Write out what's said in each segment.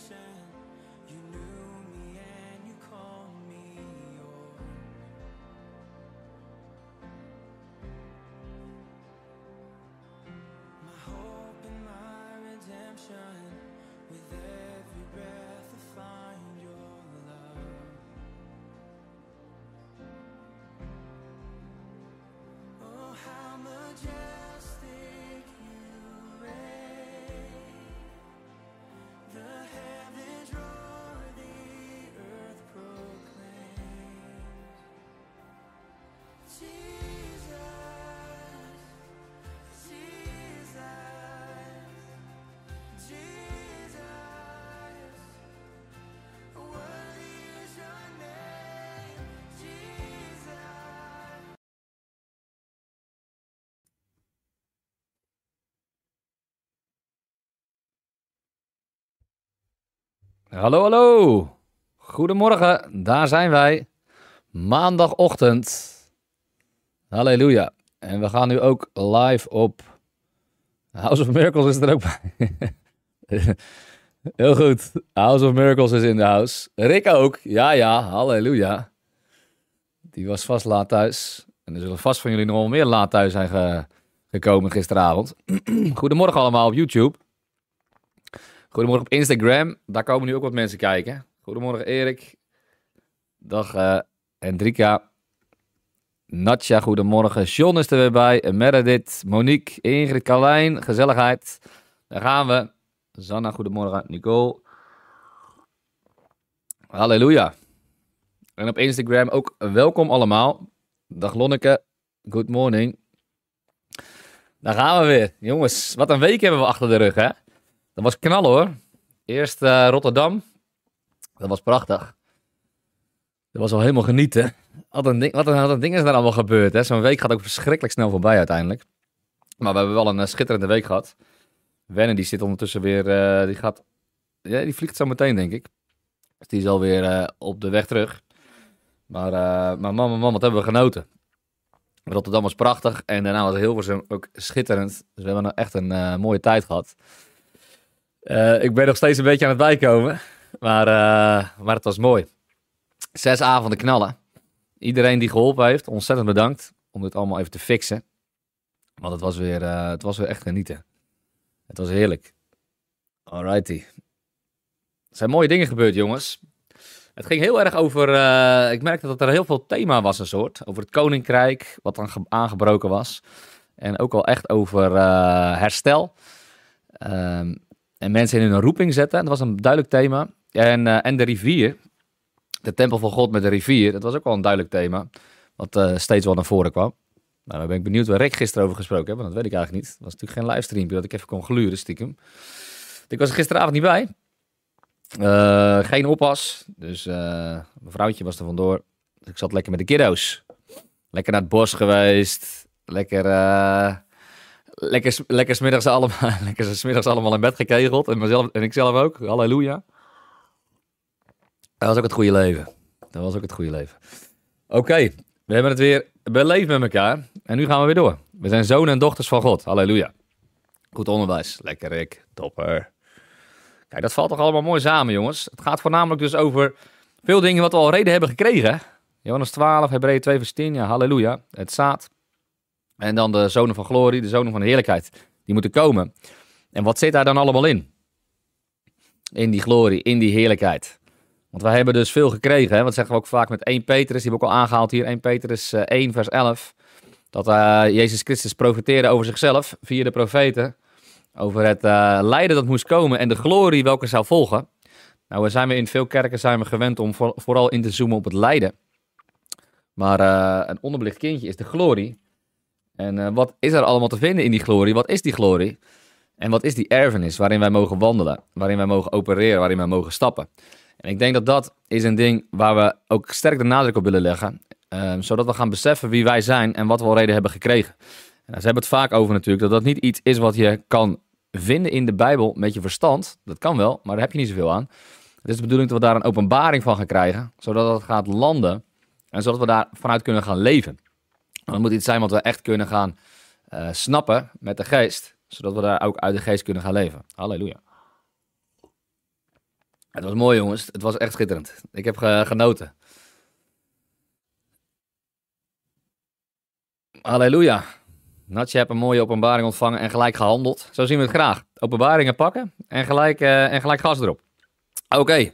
passion Hallo, hallo. Goedemorgen, daar zijn wij. Maandagochtend. Halleluja. En we gaan nu ook live op House of Miracles is er ook bij. Heel goed. House of Miracles is in de house. Rick ook. Ja, ja. Halleluja. Die was vast laat thuis. En er zullen vast van jullie nog wel meer laat thuis zijn ge- gekomen gisteravond. Goedemorgen allemaal op YouTube. Goedemorgen op Instagram. Daar komen nu ook wat mensen kijken. Goedemorgen Erik. Dag eh Hendrika. Natja, goedemorgen. John is er weer bij. Meredith, Monique, Ingrid, Carlijn. Gezelligheid. Daar gaan we. Zanna, goedemorgen. Nicole. Halleluja. En op Instagram ook welkom allemaal. Dag Lonneke. Good morning. Daar gaan we weer. Jongens, wat een week hebben we achter de rug, hè? Dat was knallen, hoor. Eerst eh, Rotterdam. Dat was prachtig. Dat was al helemaal genieten. Wat een, ding, wat een, wat een ding is daar allemaal gebeurd? Zo'n week gaat ook verschrikkelijk snel voorbij uiteindelijk. Maar we hebben wel een eh, schitterende week gehad. Wenne, die zit ondertussen weer... eh, die gaat... Ja, die vliegt zo meteen, denk ik. Dus die is alweer eh op de weg terug. Maar, maar man, man, wat hebben we genoten. Rotterdam was prachtig en daarna was Hilversum ook schitterend. Dus we hebben nou echt een mooie tijd gehad. Eh, ik ben nog steeds een beetje aan het bijkomen, maar, eh, maar het was mooi. Zes avonden knallen. Iedereen die geholpen heeft, ontzettend bedankt om dit allemaal even te fixen. Want het was weer, eh, het was weer echt genieten. Het was heerlijk. Alrighty. Er zijn mooie dingen gebeurd, jongens. Het ging heel erg over. ik merkte dat er heel veel thema was, een soort. Over het koninkrijk, wat dan ge- aangebroken was. En ook al echt over herstel. Ehm, en mensen in hun roeping zetten. Dat was een duidelijk thema. En, eh, en de rivier. De tempel van God met de rivier. Dat was ook wel een duidelijk thema. Wat eh, steeds wel naar voren kwam. Nou, dan ben ik benieuwd waar Rick gisteren over gesproken heeft. Want dat weet ik eigenlijk niet. Het was natuurlijk geen livestreampje dat ik even kon gluren stiekem. Ik was er gisteravond niet bij. Eh, geen oppas. Dus mijn vrouwtje was er vandoor. Dus ik zat lekker met de kiddo's. Lekker naar het bos geweest. Lekker, lekker, lekker, smiddags allemaal, lekker smiddags allemaal in bed gekegeld. En, mezelf, en ik zelf ook. Halleluja. Dat was ook het goede leven. Dat was ook het goede leven. Oké, we hebben het weer beleefd met elkaar. En nu gaan we weer door. We zijn zonen en dochters van God. Halleluja. Goed onderwijs. Lekker Rick. Topper. Kijk, dat valt toch allemaal mooi samen, jongens. Het gaat voornamelijk dus over veel dingen wat we al reden hebben gekregen. Johannes 12, Hebreeën 2 vers 10. Ja, halleluja. Het zaad. En dan de zonen van glorie, de zonen van de heerlijkheid. Die moeten komen. En wat zit daar dan allemaal in? In die glorie, in die heerlijkheid. Want wij hebben dus veel gekregen. Hè? Wat zeggen we ook vaak met 1 Petrus. Die we ook al aangehaald hier. 1 Petrus eh, 1 vers 11. Dat eh, Jezus Christus profeteerde over zichzelf via de profeten. Over het eh, lijden dat moest komen en de glorie welke zou volgen. Nou, we zijn we in veel kerken zijn we gewend om voor- vooral in te zoomen op het lijden. Maar eh, een onderbelicht kindje is de glorie. En eh, wat is er allemaal te vinden in die glorie? Wat is die glorie? En wat is die erfenis waarin wij mogen wandelen? Waarin wij mogen opereren, waarin wij mogen stappen? En ik denk dat dat is een ding waar we ook sterk de nadruk op willen leggen. eh, zodat we gaan beseffen wie wij zijn en wat we al reden hebben gekregen. En ze hebben het vaak over natuurlijk dat dat niet iets is wat je kan vinden in de Bijbel met je verstand. Dat kan wel, maar daar heb je niet zoveel aan. Het is de bedoeling dat we daar een openbaring van gaan krijgen, zodat het gaat landen en zodat we daar vanuit kunnen gaan leven. En dat moet iets zijn wat we echt kunnen gaan eh, snappen met de geest, zodat we daar ook uit de geest kunnen gaan leven. Halleluja. Het was mooi jongens, het was echt schitterend. Ik heb ge- genoten. Halleluja. Natje hebt een mooie openbaring ontvangen en gelijk gehandeld. Zo zien we het graag. Openbaringen pakken en gelijk, eh, en gelijk gas erop. Oké.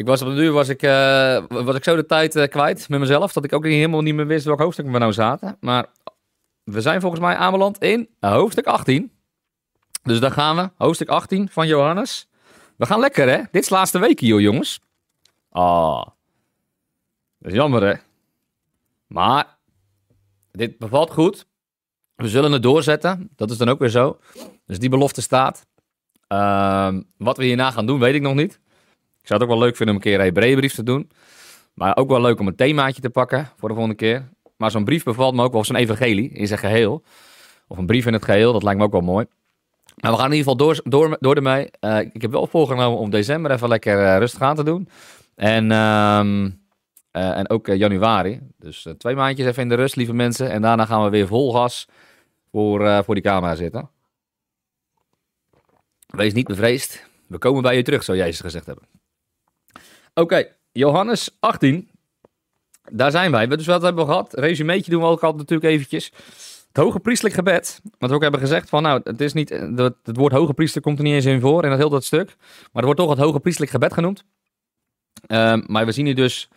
Ik was op de duur was ik, eh, was ik zo de tijd eh, kwijt met mezelf. Dat ik ook helemaal niet meer wist welk hoofdstuk we nou zaten. Maar we zijn volgens mij aanbeland in hoofdstuk 18. Dus daar gaan we. Hoofdstuk 18 van Johannes. We gaan lekker hè. Dit is de laatste week hier jongens. Ah. Dat is jammer hè. Maar dit bevalt goed. We zullen het doorzetten. Dat is dan ook weer zo. Dus die belofte staat. Ehm, wat we hierna gaan doen, weet ik nog niet. Zou het ook wel leuk vinden om een keer een Hebreeënbrief te doen. Maar ook wel leuk om een themaatje te pakken voor de volgende keer. Maar zo'n brief bevalt me ook wel, zo'n evangelie in zijn geheel. Of een brief in het geheel, dat lijkt me ook wel mooi. Nou, we gaan in ieder geval door, door, door ermee. Uh, ik heb wel voorgenomen om december even lekker uh, rustig aan te doen. En, um, uh, en ook januari. Dus twee maandjes even in de rust, lieve mensen. En daarna gaan we weer vol gas voor, voor die camera zitten. Wees niet bevreesd. We komen bij je terug, zou Jezus gezegd hebben. Oké, Johannes 18. Daar zijn wij. Dus wat hebben we gehad? Resumeetje doen we ook altijd natuurlijk eventjes. Het hoge priestelijk gebed, wat we ook hebben gezegd van nou, het is niet, het, het woord hoge priester komt er niet eens in voor in dat heel dat stuk, maar het wordt toch het hoge priestelijk gebed genoemd. Um, maar we zien hier dus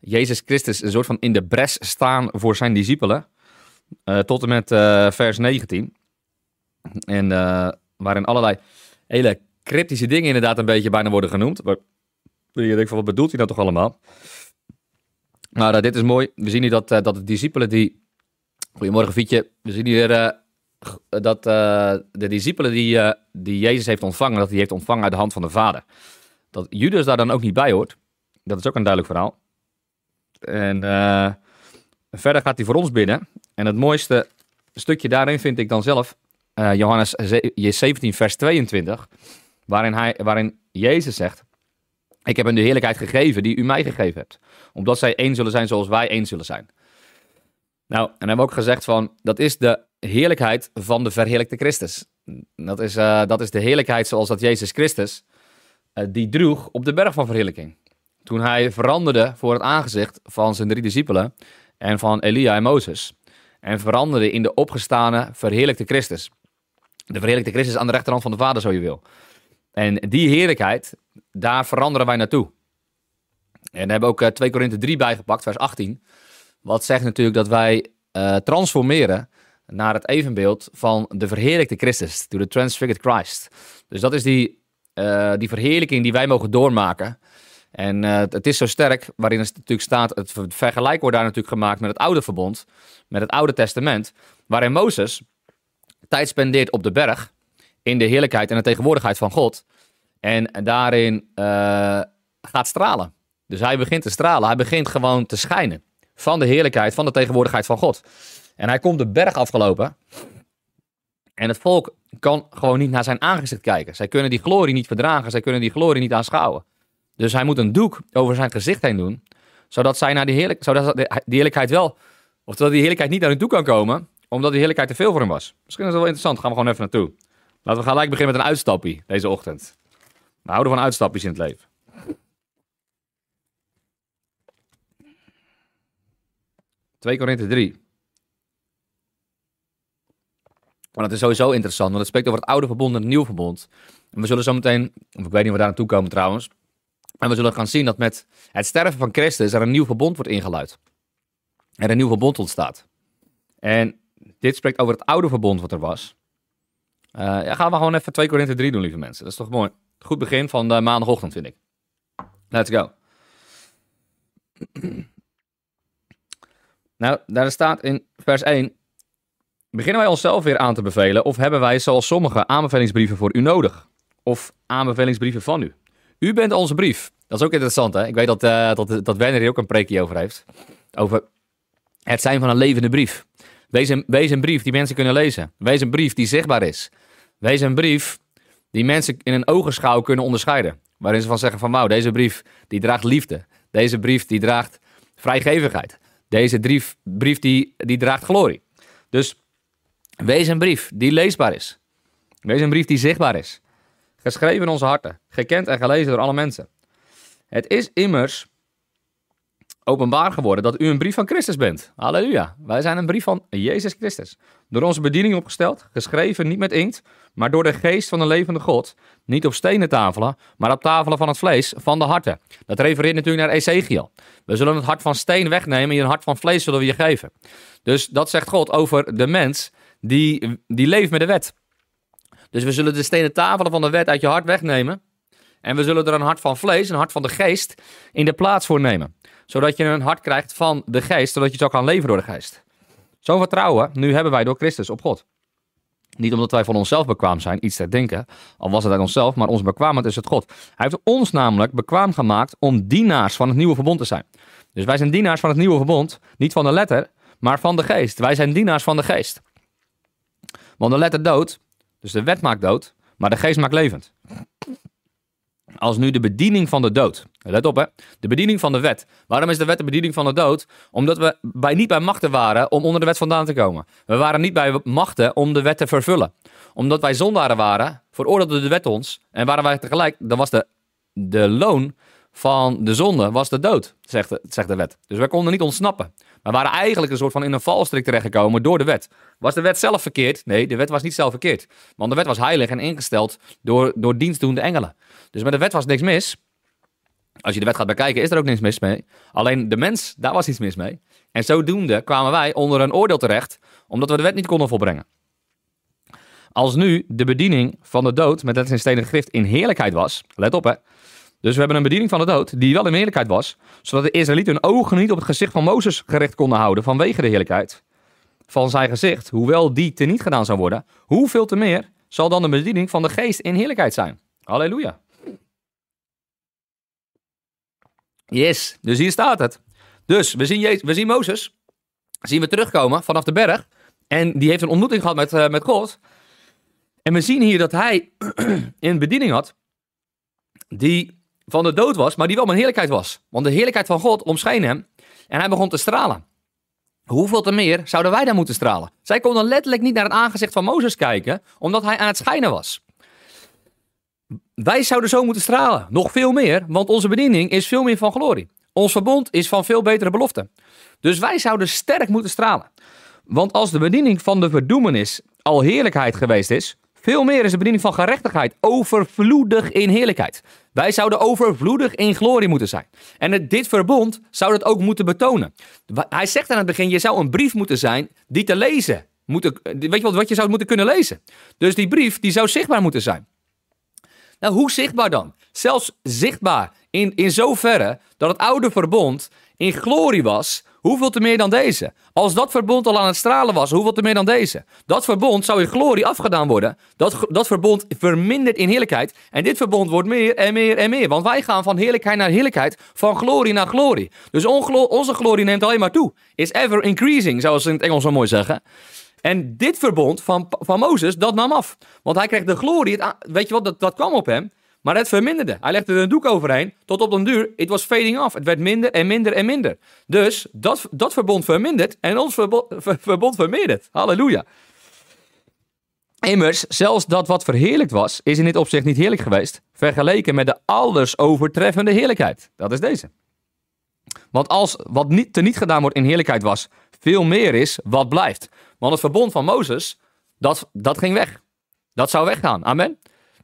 Jezus Christus een soort van in de bres staan voor zijn discipelen, uh, tot en met uh, vers 19. En uh, waarin allerlei hele cryptische dingen inderdaad een beetje bijna worden genoemd. Je denkt van wat bedoelt hij nou toch allemaal? Maar dit is mooi. We zien hier dat, dat de discipelen die Goedemorgen, Fietje. We zien hier uh, dat de discipelen die, die Jezus heeft ontvangen, dat hij heeft ontvangen uit de hand van de Vader. Dat Judas daar dan ook niet bij hoort, dat is ook een duidelijk verhaal. En verder gaat hij voor ons binnen. En het mooiste stukje daarin vind ik dan zelf Johannes 17, vers 22, waarin, hij, waarin Jezus zegt: Ik heb hem de heerlijkheid gegeven die u mij gegeven hebt, omdat zij één zullen zijn zoals wij één zullen zijn. Nou, en hebben we ook gezegd van, dat is de heerlijkheid van de verheerlijkte Christus. Dat is, uh, dat is de heerlijkheid zoals dat Jezus Christus uh, die droeg op de berg van verheerlijking. Toen hij veranderde voor het aangezicht van zijn drie discipelen en van Elia en Mozes. En veranderde in de opgestane verheerlijkte Christus. De verheerlijkte Christus aan de rechterhand van de Vader, zo je wil. En die heerlijkheid, daar veranderen wij naartoe. En daar hebben we ook 2 Korinthe 3 bijgepakt, vers 18. Wat zegt natuurlijk dat wij uh, transformeren naar het evenbeeld van de verheerlijkte Christus, to the transfigured Christ. Dus dat is die, uh, die verheerlijking die wij mogen doormaken. En het is zo sterk, waarin het natuurlijk staat, het vergelijk wordt daar natuurlijk gemaakt met het oude verbond, met het oude testament, waarin Mozes tijd spendeert op de berg, in de heerlijkheid en de tegenwoordigheid van God, en daarin gaat stralen. Dus hij begint te stralen, hij begint gewoon te schijnen van de heerlijkheid, van de tegenwoordigheid van God. En hij komt de berg afgelopen. En het volk kan gewoon niet naar zijn aangezicht kijken. Zij kunnen die glorie niet verdragen. Zij kunnen die glorie niet aanschouwen. Dus hij moet een doek over zijn gezicht heen doen. Zodat, zij naar die, heerlijk, zodat die heerlijkheid wel. Of dat die heerlijkheid niet naar hun toe kan komen. Omdat die heerlijkheid te veel voor hem was. Misschien is dat wel interessant. Gaan we gewoon even naartoe. Laten we gelijk beginnen met een uitstappie deze ochtend. We houden van uitstapjes in het leven. 2 Korinthe 3. Maar dat is sowieso interessant, want het spreekt over het oude verbond en het nieuwe verbond. En we zullen zo meteen, of ik weet niet we daar naartoe komen trouwens, en we zullen gaan zien dat met het sterven van Christus er een nieuw verbond wordt ingeluid. Er een nieuw verbond ontstaat. En dit spreekt over het oude verbond wat er was. Uh, ja, gaan we gewoon even 2 Korinthe 3 doen, lieve mensen. Dat is toch mooi. Goed begin van de maandagochtend, vind ik. Let's go. Nou, daar staat in vers 1. Beginnen wij onszelf weer aan te bevelen of hebben wij zoals sommige aanbevelingsbrieven voor u nodig? Of aanbevelingsbrieven van u? U bent onze brief. Dat is ook interessant, hè? Ik weet dat, uh, dat, dat Werner hier ook een preekje over heeft. Over het zijn van een levende brief. Wees een brief die mensen kunnen lezen. Wees een brief die zichtbaar is. Wees een brief die mensen in een ogenschouw kunnen onderscheiden. Waarin ze van zeggen van wauw, deze brief die draagt liefde. Deze brief die draagt vrijgevigheid. Deze brief, brief die, die draagt glorie. Dus wees een brief die leesbaar is. Wees een brief die zichtbaar is. Geschreven in onze harten. Gekend en gelezen door alle mensen. Het is immers openbaar geworden dat u een brief van Christus bent. Halleluja. Wij zijn een brief van Jezus Christus. Door onze bediening opgesteld, geschreven niet met inkt, maar door de geest van de levende God. Niet op stenen tafelen, maar op tafelen van het vlees, van de harten. Dat refereert natuurlijk naar Ezekiel. We zullen het hart van steen wegnemen en een hart van vlees zullen we je geven. Dus dat zegt God over de mens die, die leeft met de wet. Dus we zullen de stenen tafelen van de wet uit je hart wegnemen. En we zullen er een hart van vlees, een hart van de geest, in de plaats voor nemen. Zodat je een hart krijgt van de geest, zodat je zo kan leven door de geest. Zo'n vertrouwen, nu hebben wij door Christus op God. Niet omdat wij van onszelf bekwaam zijn, iets te denken, al was het uit onszelf, maar onze bekwaamheid is het God. Hij heeft ons namelijk bekwaam gemaakt om dienaars van het nieuwe verbond te zijn. Dus wij zijn dienaars van het nieuwe verbond, niet van de letter, maar van de geest. Wij zijn dienaars van de geest. Want de letter dood, Dus de wet maakt dood, maar de geest maakt levend. Als nu de bediening van de dood. Let op hè. De bediening van de wet. Waarom is de wet de bediening van de dood? Omdat we bij, niet bij machten waren om onder de wet vandaan te komen. We waren niet bij machten om de wet te vervullen. Omdat wij zondaren waren, veroordeelde de wet ons. En waren wij tegelijk, dan was de, de loon van de zonde was de dood, zegt de, zegt de wet. Dus wij konden niet ontsnappen. We waren eigenlijk een soort van in een valstrik terechtgekomen door de wet. Was de wet zelf verkeerd? Nee, de wet was niet zelf verkeerd. Want de wet was heilig en ingesteld door, door dienstdoende engelen. Dus met de wet was niks mis. Als je de wet gaat bekijken, is er ook niks mis mee. Alleen de mens, daar was iets mis mee. En zodoende kwamen wij onder een oordeel terecht, omdat we de wet niet konden volbrengen. Als nu de bediening van de dood met het in stenen grift in heerlijkheid was, let op hè, dus we hebben een bediening van de dood die wel in heerlijkheid was, zodat de Israëlieten hun ogen niet op het gezicht van Mozes gericht konden houden vanwege de heerlijkheid van zijn gezicht, hoewel die teniet gedaan zou worden. Hoeveel te meer zal dan de bediening van de geest in heerlijkheid zijn? Halleluja. Yes, dus hier staat het. Dus we zien, Je we zien Mozes, zien we terugkomen vanaf de berg. En die heeft een ontmoeting gehad met, uh, met God. En we zien hier dat hij een bediening had die van de dood was, maar die wel mijn heerlijkheid was. Want de heerlijkheid van God omscheen hem en hij begon te stralen. Hoeveel te meer zouden wij dan moeten stralen? Zij konden letterlijk niet naar het aangezicht van Mozes kijken, omdat hij aan het schijnen was. Wij zouden zo moeten stralen, nog veel meer, want onze bediening is veel meer van glorie. Ons verbond is van veel betere beloften. Dus wij zouden sterk moeten stralen. Want als de bediening van de verdoemenis al heerlijkheid geweest is, veel meer is de bediening van gerechtigheid overvloedig in heerlijkheid. Wij zouden overvloedig in glorie moeten zijn. En dit verbond zou dat ook moeten betonen. Hij zegt aan het begin, je zou een brief moeten zijn die te lezen. Moeten, weet je wat, wat je zou moeten kunnen lezen. Dus die brief die zou zichtbaar moeten zijn. Nou, hoe zichtbaar dan? Zelfs zichtbaar in, in zoverre dat het oude verbond in glorie was Hoeveel te meer dan deze? Als dat verbond al aan het stralen was, hoeveel te meer dan deze? Dat verbond zou in glorie afgedaan worden. Dat, dat verbond vermindert in heerlijkheid. En dit verbond wordt meer en meer en meer. Want wij gaan van heerlijkheid naar heerlijkheid, van glorie naar glorie. Dus onze glorie neemt alleen maar toe. Is ever increasing, zoals ze in het Engels zo mooi zeggen. En dit verbond van, van Mozes, dat nam af. Want hij kreeg de glorie, weet je wat, dat, dat kwam op hem. Maar het verminderde. Hij legde er een doek overheen, tot op een duur, het was fading off. Het werd minder en minder en minder. Dus dat, dat verbond vermindert en ons verbond, verbond vermeerdert. Halleluja. Immers, zelfs dat wat verheerlijkt was, is in dit opzicht niet heerlijk geweest, vergeleken met de alles overtreffende heerlijkheid. Dat is deze. Want als wat niet, teniet gedaan wordt in heerlijkheid was, veel meer is wat blijft. Want het verbond van Mozes, dat, dat ging weg. Dat zou weggaan. Amen.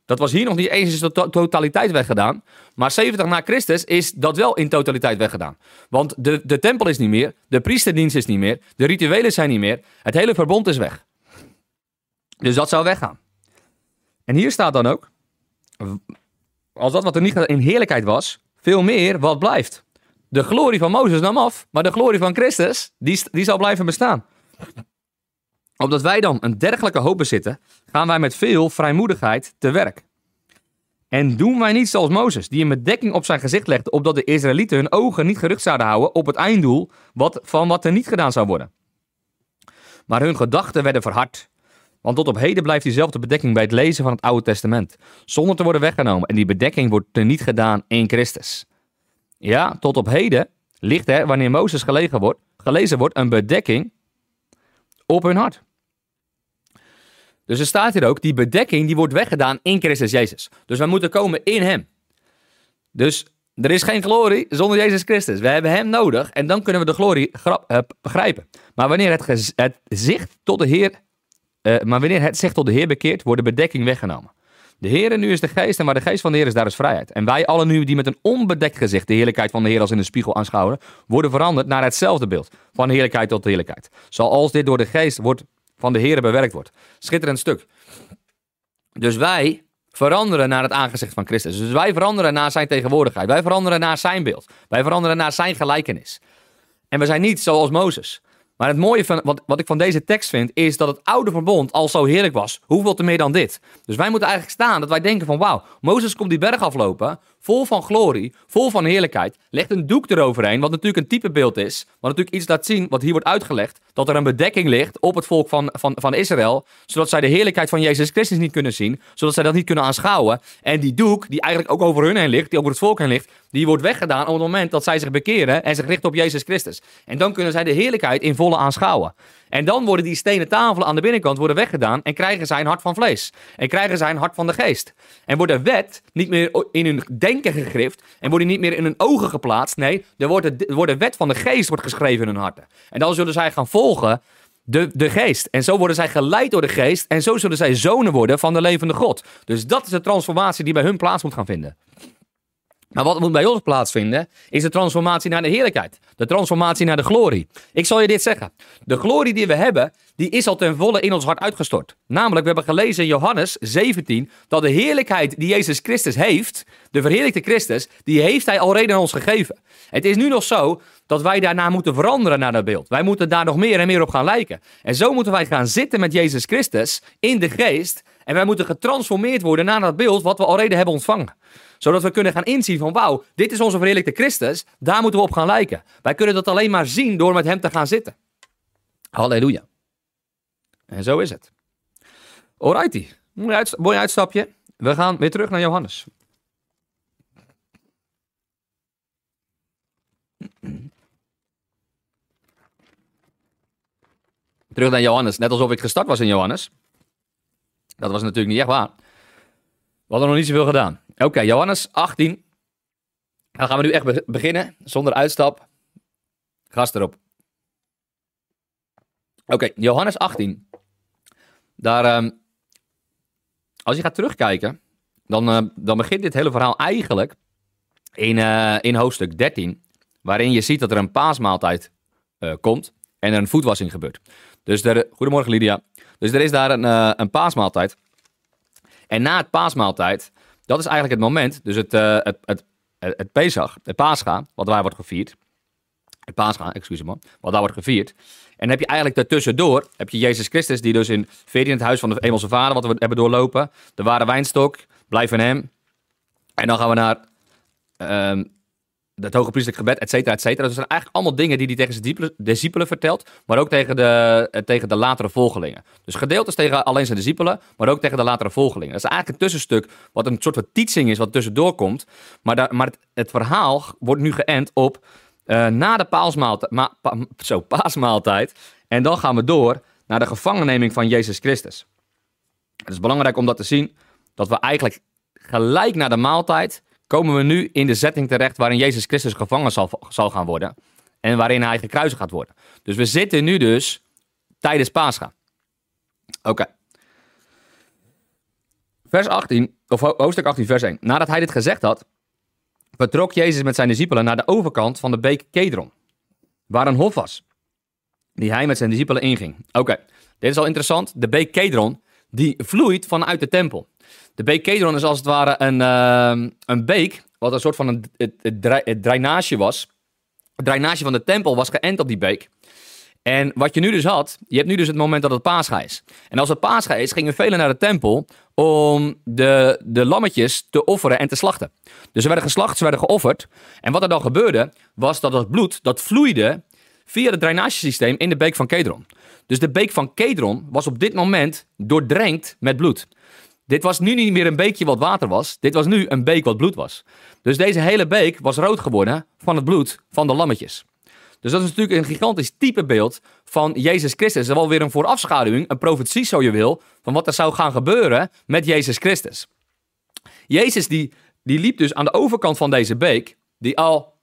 Dat was hier nog niet eens in totaliteit weggedaan. Maar 70 na Christus is dat wel in totaliteit weggedaan. Want de, de tempel is niet meer, de priesterdienst is niet meer, de rituelen zijn niet meer, het hele verbond is weg. Dus dat zou weggaan. En hier staat dan ook, als dat wat er niet in heerlijkheid was, veel meer wat blijft. De glorie van Mozes nam af, maar de glorie van Christus, die, die zal blijven bestaan. Opdat wij dan een dergelijke hoop bezitten, gaan wij met veel vrijmoedigheid te werk. En doen wij niet zoals Mozes, die een bedekking op zijn gezicht legde, opdat de Israëlieten hun ogen niet gericht zouden houden op het einddoel wat, van wat er niet gedaan zou worden. Maar hun gedachten werden verhard. Want tot op heden blijft diezelfde bedekking bij het lezen van het Oude Testament, zonder te worden weggenomen. En die bedekking wordt er niet gedaan in Christus. Ja, tot op heden ligt er, wanneer Mozes gelegen wordt, gelezen wordt, een bedekking op hun hart. Dus er staat hier ook, die bedekking die wordt weggedaan in Christus Jezus. Dus wij moeten komen in Hem. Dus er is geen glorie zonder Jezus Christus. We hebben Hem nodig en dan kunnen we de glorie uh, begrijpen. Maar wanneer het, het zicht tot de Heer, uh, maar wanneer het zich tot de Heer bekeert, wordt de bedekking weggenomen. De Heer nu is de geest en waar de geest van de Heer is, daar is vrijheid. En wij allen nu die met een onbedekt gezicht de heerlijkheid van de Heer als in de spiegel aanschouwen, worden veranderd naar hetzelfde beeld. Van heerlijkheid tot heerlijkheid. Zoals dit door de geest wordt van de Heer bewerkt wordt. Schitterend stuk. Dus wij veranderen naar het aangezicht van Christus. Dus wij veranderen naar zijn tegenwoordigheid. Wij veranderen naar zijn beeld. Wij veranderen naar zijn gelijkenis. En we zijn niet zoals Mozes. Maar het mooie van wat, wat ik van deze tekst vind, is dat het oude verbond al zo heerlijk was. Hoeveel te meer dan dit? Dus wij moeten eigenlijk staan dat wij denken van wauw, Mozes komt die berg aflopen, vol van glorie, vol van heerlijkheid, legt een doek eroverheen, wat natuurlijk een typebeeld is, wat natuurlijk iets laat zien wat hier wordt uitgelegd, dat er een bedekking ligt op het volk van, van, van Israël, zodat zij de heerlijkheid van Jezus Christus niet kunnen zien, zodat zij dat niet kunnen aanschouwen. En die doek, die eigenlijk ook over hun heen ligt, die over het volk heen ligt, die wordt weggedaan op het moment dat zij zich bekeren en zich richten op Jezus Christus. En dan kunnen zij de heerlijkheid in volle aanschouwen. En dan worden die stenen tafelen aan de binnenkant worden weggedaan en krijgen zij een hart van vlees. En krijgen zij een hart van de geest. En wordt de wet niet meer in hun denken gegrift en wordt die niet meer in hun ogen geplaatst. Nee, er wordt de, wordt de wet van de geest wordt geschreven in hun harten. En dan zullen zij gaan volgen de, de geest. En zo worden zij geleid door de geest en zo zullen zij zonen worden van de levende God. Dus dat is de transformatie die bij hun plaats moet gaan vinden. Maar wat moet bij ons plaatsvinden, is de transformatie naar de heerlijkheid. De transformatie naar de glorie. Ik zal je dit zeggen. De glorie die we hebben, die is al ten volle in ons hart uitgestort. Namelijk, we hebben gelezen in Johannes 17, dat de heerlijkheid die Jezus Christus heeft, de verheerlijkte Christus, die heeft hij al reden aan ons gegeven. Het is nu nog zo dat wij daarna moeten veranderen naar dat beeld. Wij moeten daar nog meer en meer op gaan lijken. En zo moeten wij gaan zitten met Jezus Christus in de geest. En wij moeten getransformeerd worden naar dat beeld wat we al reden hebben ontvangen zodat we kunnen gaan inzien van wauw, dit is onze verheerlijkte Christus. Daar moeten we op gaan lijken. Wij kunnen dat alleen maar zien door met hem te gaan zitten. Halleluja. En zo is het. Alrighty. Mooi, uit, mooi uitstapje. We gaan weer terug naar Johannes. Terug naar Johannes. Net alsof ik gestart was in Johannes. Dat was natuurlijk niet echt waar. We hadden nog niet zoveel gedaan. Oké, Johannes 18. Dan gaan we nu echt beginnen, zonder uitstap. Gast erop. Oké, Johannes 18. Daar, uh, als je gaat terugkijken, dan, uh, dan begint dit hele verhaal eigenlijk in, uh, in hoofdstuk 13. Waarin je ziet dat er een paasmaaltijd eh, komt en er een voetwassing gebeurt. Dus er, goedemorgen Lydia. Dus er is daar een, een paasmaaltijd. En na het paasmaaltijd dat is eigenlijk het moment, dus het, uh, het, het, het Pesach, het Pascha, wat daar wordt gevierd. Het Pascha, excuus me, wat daar wordt gevierd. En dan heb je eigenlijk daartussendoor, heb je Jezus Christus, die dus in 14 het huis van de Hemelse Vader, wat we hebben doorlopen. De ware wijnstok, blijf in hem. En dan gaan we naar um, het hoge priestelijk gebed, et cetera, et cetera. Dus dat zijn eigenlijk allemaal dingen die hij tegen zijn discipelen vertelt, maar ook tegen de, eh, tegen de latere volgelingen. Dus gedeeltes tegen alleen zijn discipelen, maar ook tegen de latere volgelingen. Dat is eigenlijk een tussenstuk wat een soort van teaching is wat tussendoor komt. Maar, maar het, verhaal wordt nu geënt op uh, na de paasmaaltijd, ma, zo, paasmaaltijd. En dan gaan we door naar de gevangenneming van Jezus Christus. Het is belangrijk om dat te zien, dat we eigenlijk gelijk na de maaltijd komen we nu in de setting terecht waarin Jezus Christus gevangen zal, zal gaan worden. En waarin hij gekruisigd gaat worden. Dus we zitten nu dus tijdens Pascha. Oké. Vers 18, of hoofdstuk 18, vers 1. Nadat hij dit gezegd had, vertrok Jezus met zijn discipelen naar de overkant van de beek Kedron. Waar een hof was, die hij met zijn discipelen inging. Oké, dit is al interessant. De beek Kedron, die vloeit vanuit de tempel. De beek Kedron is als het ware een, uh, een beek, wat een soort van een, het, drainage was. Het drainage van de tempel was geënt op die beek. En wat je nu dus had, je hebt nu dus het moment dat het paascha is. En als het paascha is, gingen velen naar de tempel om de, de lammetjes te offeren en te slachten. Dus ze werden geslacht, ze werden geofferd. En wat er dan gebeurde, was dat het bloed, dat vloeide via het drainagesysteem in de beek van Kedron. Dus de beek van Kedron was op dit moment doordrenkt met bloed. Dit was nu niet meer een beekje wat water was. Dit was nu een beek wat bloed was. Dus deze hele beek was rood geworden van het bloed van de lammetjes. Dus dat is natuurlijk een gigantisch typebeeld van Jezus Christus. Dat is wel weer een voorafschaduwing, een profetie zo je wil, van wat er zou gaan gebeuren met Jezus Christus. Jezus die, die liep dus aan de overkant van deze beek, die al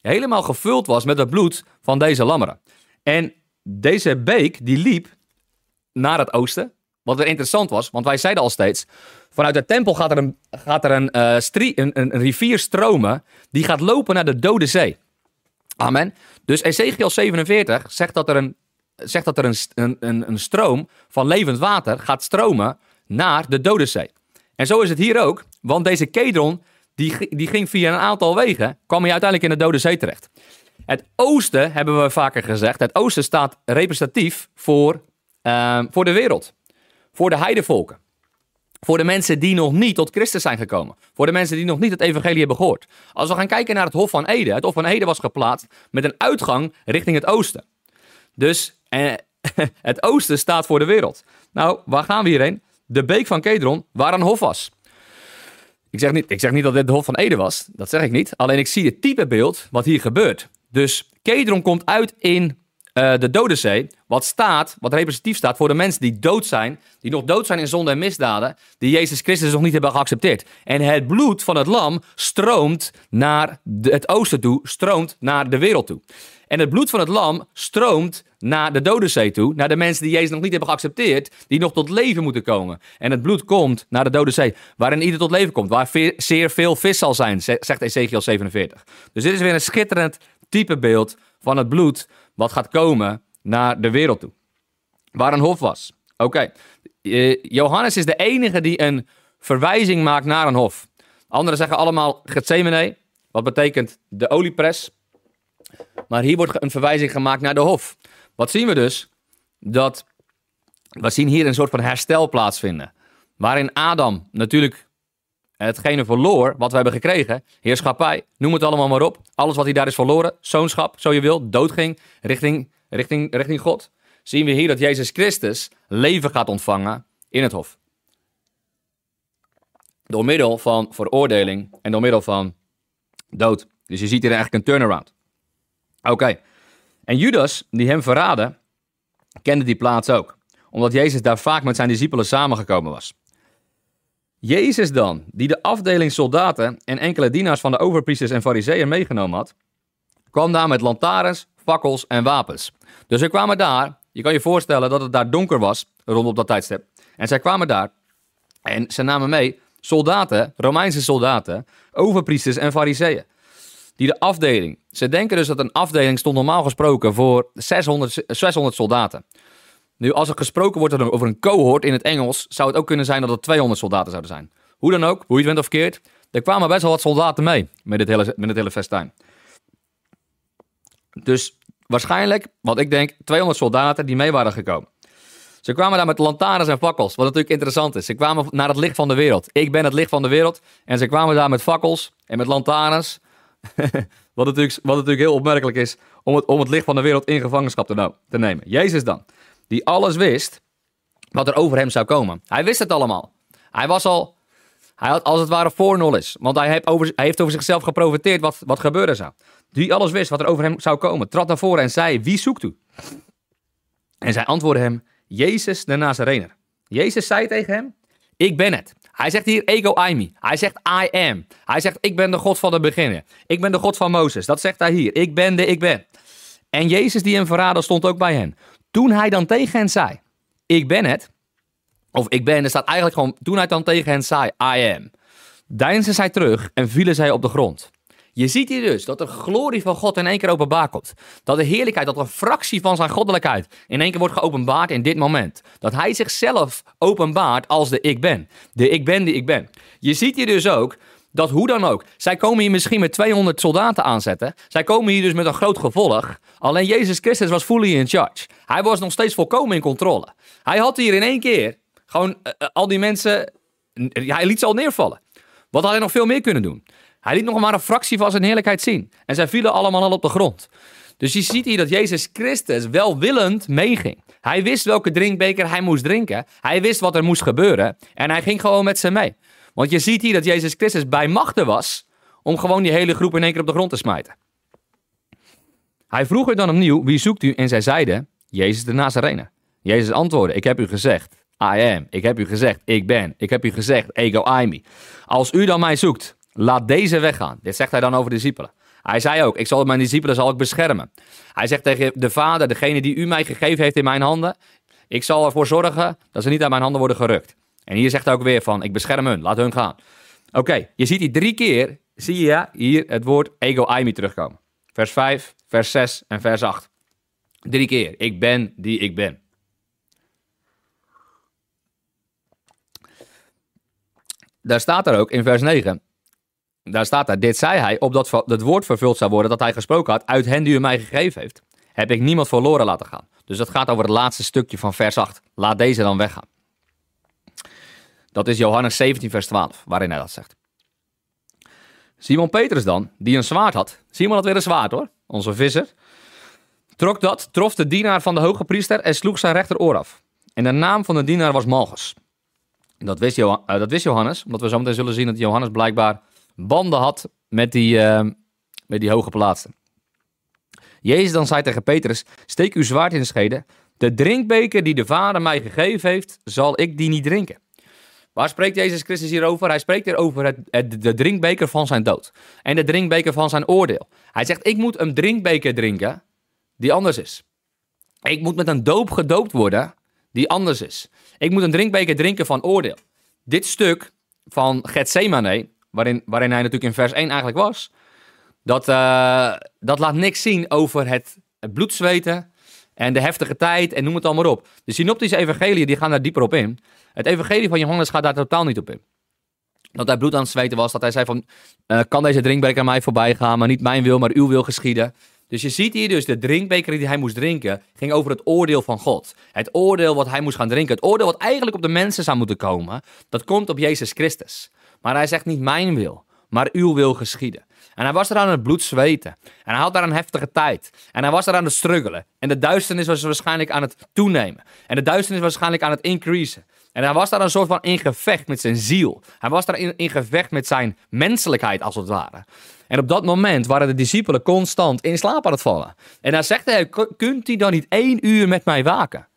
helemaal gevuld was met het bloed van deze lammeren. En deze beek die liep naar het oosten, wat er interessant was, want wij zeiden al steeds: vanuit de tempel gaat er een, gaat er een, uh, een, een, rivier stromen. die gaat lopen naar de Dode Zee. Amen. Dus Ezekiel 47 zegt dat er een, zegt dat er een, een, een stroom van levend water gaat stromen naar de Dode Zee. En zo is het hier ook, want deze Kedron die, die ging via een aantal wegen, kwam hij uiteindelijk in de Dode Zee terecht. Het oosten, hebben we vaker gezegd, het oosten staat representatief voor, uh, voor de wereld voor de heidevolken. Voor de mensen die nog niet tot Christus zijn gekomen. Voor de mensen die nog niet het evangelie hebben gehoord. Als we gaan kijken naar het Hof van Eden. Het Hof van Eden was geplaatst met een uitgang richting het oosten. Dus En het oosten staat voor de wereld. Nou, waar gaan we hierheen? De beek van Kedron, waar een hof was. Ik zeg, niet, ik zeg niet dat dit de Hof van Eden was. Dat zeg ik niet. Alleen ik zie het type beeld wat hier gebeurt. Dus Kedron komt uit in uh, de Dodenzee. Wat staat, wat representatief staat voor de mensen die dood zijn. Die nog dood zijn in zonde en misdaden. Die Jezus Christus nog niet hebben geaccepteerd. En het bloed van het lam stroomt naar het oosten toe. Stroomt naar de wereld toe. En het bloed van het lam stroomt naar de Dodenzee toe. Naar de mensen die Jezus nog niet hebben geaccepteerd. Die nog tot leven moeten komen. En het bloed komt naar de Dodenzee. Waarin ieder tot leven komt. Waar zeer veel vis zal zijn, zegt Ezekiel 47. Dus dit is weer een schitterend type beeld van het bloed wat gaat komen naar de wereld toe. Waar een hof was. Oké, eh, Johannes is de enige die een verwijzing maakt naar een hof. Anderen zeggen allemaal Gethsemane, wat betekent de oliepres. Maar hier wordt een verwijzing gemaakt naar de hof. Wat zien we dus? Dat we zien hier een soort van herstel plaatsvinden. Waarin Adam natuurlijk hetgene verloor wat we hebben gekregen. Heerschappij, noem het allemaal maar op. Alles wat hij daar is verloren, zoonschap, zo je wil, doodging richting, richting, richting God. Zien we hier dat Jezus Christus leven gaat ontvangen in het hof. Door middel van veroordeling en door middel van dood. Dus je ziet hier eigenlijk een turnaround. Oké. En Judas, die hem verraadde, kende die plaats ook. Omdat Jezus daar vaak met zijn discipelen samengekomen was. Jezus dan, die de afdeling soldaten en enkele dienaars van de overpriesters en fariseeën meegenomen had, kwam daar met lantaarns, fakkels en wapens. Dus ze kwamen daar, je kan je voorstellen dat het daar donker was, rondom dat tijdstip. En zij kwamen daar en ze namen mee soldaten, Romeinse soldaten, overpriesters en fariseeën. Die de afdeling, ze denken dus dat een afdeling stond normaal gesproken voor 600, 600 soldaten. Nu, als er gesproken wordt over een cohort in het Engels, zou het ook kunnen zijn dat er 200 soldaten zouden zijn. Hoe dan ook, hoe je het bent of verkeerd, er kwamen best wel wat soldaten mee met dit hele, met dit hele festijn. Dus waarschijnlijk, wat ik denk, 200 soldaten die mee waren gekomen. Ze kwamen daar met lantaarns en fakkels, wat natuurlijk interessant is. Ze kwamen naar het licht van de wereld. Ik ben het licht van de wereld. En ze kwamen daar met fakkels en met lantaarns. wat, natuurlijk, wat natuurlijk heel opmerkelijk is om het, om het licht van de wereld in gevangenschap te, te nemen. Jezus dan die alles wist wat er over hem zou komen. Hij wist het allemaal. Hij was al, hij had als het ware voorknowledge, want hij heeft over, hij heeft over zichzelf geprofiteerd wat, wat gebeuren zou. Die alles wist wat er over hem zou komen, trad naar voren en zei, wie zoekt u? En zij antwoordde hem, Jezus de Nazarener. Jezus zei tegen hem, ik ben het. Hij zegt hier ego me. Hij zegt I am. Hij zegt ik ben de God van de beginnen. Ik ben de God van Mozes. Dat zegt hij hier. Ik ben de ik ben. En Jezus die hem verraadde stond ook bij hen. Toen hij dan tegen hen zei, ik ben het, of ik ben, er staat eigenlijk gewoon, toen hij dan tegen hen zei, I am, deinsden zij terug en vielen zij op de grond. Je ziet hier dus dat de glorie van God in één keer openbaar komt. Dat de heerlijkheid, dat een fractie van zijn goddelijkheid in één keer wordt geopenbaard in dit moment. Dat hij zichzelf openbaart als de ik ben. De ik ben die ik ben. Je ziet hier dus ook dat hoe dan ook. Zij komen hier misschien met 200 soldaten aanzetten. Zij komen hier dus met een groot gevolg. Alleen Jezus Christus was fully in charge. Hij was nog steeds volkomen in controle. Hij had hier in één keer gewoon eh, eh, al die mensen. Hij liet ze al neervallen. Wat had hij nog veel meer kunnen doen? Hij liet nog maar een fractie van zijn heerlijkheid zien. En zij vielen allemaal al op de grond. Dus je ziet hier dat Jezus Christus welwillend meeging. Hij wist welke drinkbeker hij moest drinken. Hij wist wat er moest gebeuren. En hij ging gewoon met ze mee. Want je ziet hier dat Jezus Christus bij machten was om gewoon die hele groep in één keer op de grond te smijten. Hij vroeg er dan opnieuw, wie zoekt u? En zij zeiden, Jezus de Nazarener. Jezus antwoordde, ik heb u gezegd, I am. Ik heb u gezegd, ik ben. Ik heb u gezegd, ego I. Als u dan mij zoekt, laat deze weggaan. Dit zegt hij dan over de discipelen. Hij zei ook, ik zal mijn discipelen zal ik beschermen. Hij zegt tegen de Vader, degene die u mij gegeven heeft in mijn handen, ik zal ervoor zorgen dat ze niet aan mijn handen worden gerukt. En hier zegt hij ook weer van, ik bescherm hun, laat hun gaan. Oké, je ziet hier drie keer, zie je hier het woord ego me terugkomen. Vers 5, vers 6 en vers 8. Drie keer, ik ben die ik ben. Daar staat er ook in vers 9. Daar staat er, dit zei hij, opdat het woord vervuld zou worden dat hij gesproken had, uit hen die u mij gegeven heeft, heb ik niemand verloren laten gaan. Dus dat gaat over het laatste stukje van vers 8. Laat deze dan weggaan. Dat is Johannes 17, vers 12, waarin hij dat zegt. Simon Petrus dan, die een zwaard had. Simon had weer een zwaard hoor, onze visser. trok dat, trof de dienaar van de hoge priester en sloeg zijn rechteroor af. En de naam van de dienaar was Malchus. Dat wist, uh, dat wist Johannes, omdat we zo meteen zullen zien dat Johannes blijkbaar banden had met die, uh, met die hoge plaatsen. Jezus dan zei tegen Petrus, steek uw zwaard in de schede. De drinkbeker die de Vader mij gegeven heeft, zal ik die niet drinken. Waar spreekt Jezus Christus hier over? Hij spreekt hier over het, de drinkbeker van zijn dood. En de drinkbeker van zijn oordeel. Hij zegt, ik moet een drinkbeker drinken die anders is. Ik moet met een doop gedoopt worden die anders is. Ik moet een drinkbeker drinken van oordeel. Dit stuk van Gethsemane, waarin, waarin hij natuurlijk in vers 1 eigenlijk was, dat, uh, dat laat niks zien over het, het bloedzweten en de heftige tijd en noem het allemaal op. De synoptische evangelie die gaan daar dieper op in. Het evangelie van Johannes gaat daar totaal niet op in. Dat hij bloed aan het zweten was, dat hij zei van, uh, kan deze drinkbeker mij voorbij gaan, maar niet mijn wil, maar uw wil geschieden. Dus je ziet hier dus de drinkbeker die hij moest drinken, ging over het oordeel van God. Het oordeel wat hij moest gaan drinken. Het oordeel wat eigenlijk op de mensen zou moeten komen, dat komt op Jezus Christus. Maar hij zegt niet mijn wil, maar uw wil geschieden. En hij was er aan het bloed zweten. En hij had daar een heftige tijd. En hij was er aan het struggelen. En de duisternis was waarschijnlijk aan het toenemen. En de duisternis was waarschijnlijk aan het increasen. En hij was daar een soort van in gevecht met zijn ziel. Hij was daar in, in gevecht met zijn menselijkheid, als het ware. En op dat moment waren de discipelen constant in slaap aan het vallen. En dan zegt hij, kunt u dan niet één uur met mij waken?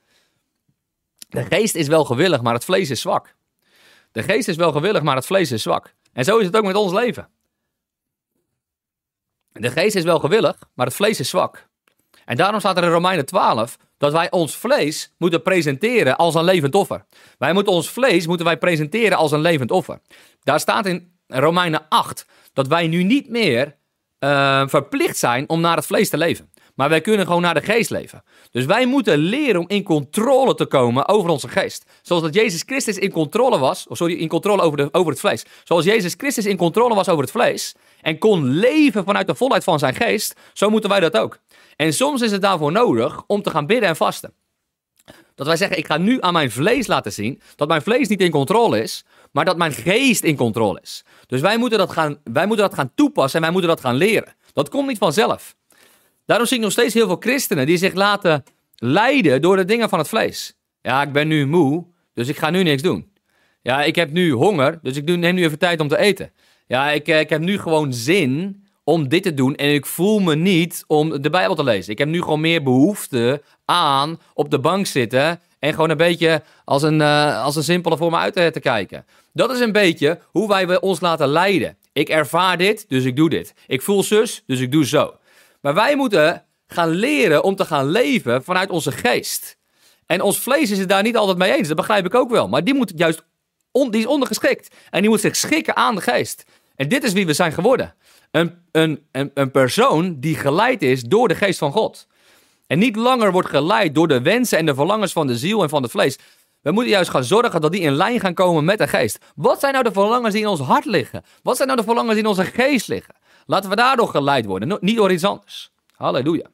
De geest is wel gewillig, maar het vlees is zwak. De geest is wel gewillig, maar het vlees is zwak. En zo is het ook met ons leven. De geest is wel gewillig, maar het vlees is zwak. En daarom staat er in Romeinen 12 dat wij ons vlees moeten presenteren als een levend offer. Wij moeten ons vlees moeten wij presenteren als een levend offer. Daar staat in Romeinen 8 dat wij nu niet meer uh, verplicht zijn om naar het vlees te leven. Maar wij kunnen gewoon naar de geest leven. Dus wij moeten leren om in controle te komen over onze geest. Zoals dat Jezus Christus in controle was, sorry, in controle over, de, over het vlees. Zoals Jezus Christus in controle was over het vlees en kon leven vanuit de volheid van zijn geest, zo moeten wij dat ook. En soms is het daarvoor nodig om te gaan bidden en vasten. Dat wij zeggen, ik ga nu aan mijn vlees laten zien dat mijn vlees niet in controle is, maar dat mijn geest in controle is. Dus wij moeten dat gaan, wij moeten dat gaan toepassen en wij moeten dat gaan leren. Dat komt niet vanzelf. Daarom zie ik nog steeds heel veel christenen die zich laten leiden door de dingen van het vlees. Ja, ik ben nu moe, dus ik ga nu niks doen. Ja, ik heb nu honger, dus ik neem nu even tijd om te eten. Ja, ik, eh, ik heb nu gewoon zin om dit te doen en ik voel me niet om de Bijbel te lezen. Ik heb nu gewoon meer behoefte aan op de bank zitten en gewoon een beetje als een, uh, als een simpele voor me uit te, te kijken. Dat is een beetje hoe wij ons laten leiden. Ik ervaar dit, dus ik doe dit. Ik voel zus, dus ik doe zo. Maar wij moeten gaan leren om te gaan leven vanuit onze geest. En ons vlees is het daar niet altijd mee eens, dat begrijp ik ook wel. Maar die moet juist die is ondergeschikt. En die moet zich schikken aan de geest. En dit is wie we zijn geworden. Een, een, een, persoon die geleid is door de geest van God. En niet langer wordt geleid door de wensen en de verlangens van de ziel en van het vlees. We moeten juist gaan zorgen dat die in lijn gaan komen met de geest. Wat zijn nou de verlangens die in ons hart liggen? Wat zijn nou de verlangens die in onze geest liggen? Laten we daardoor geleid worden, niet door iets anders. Halleluja.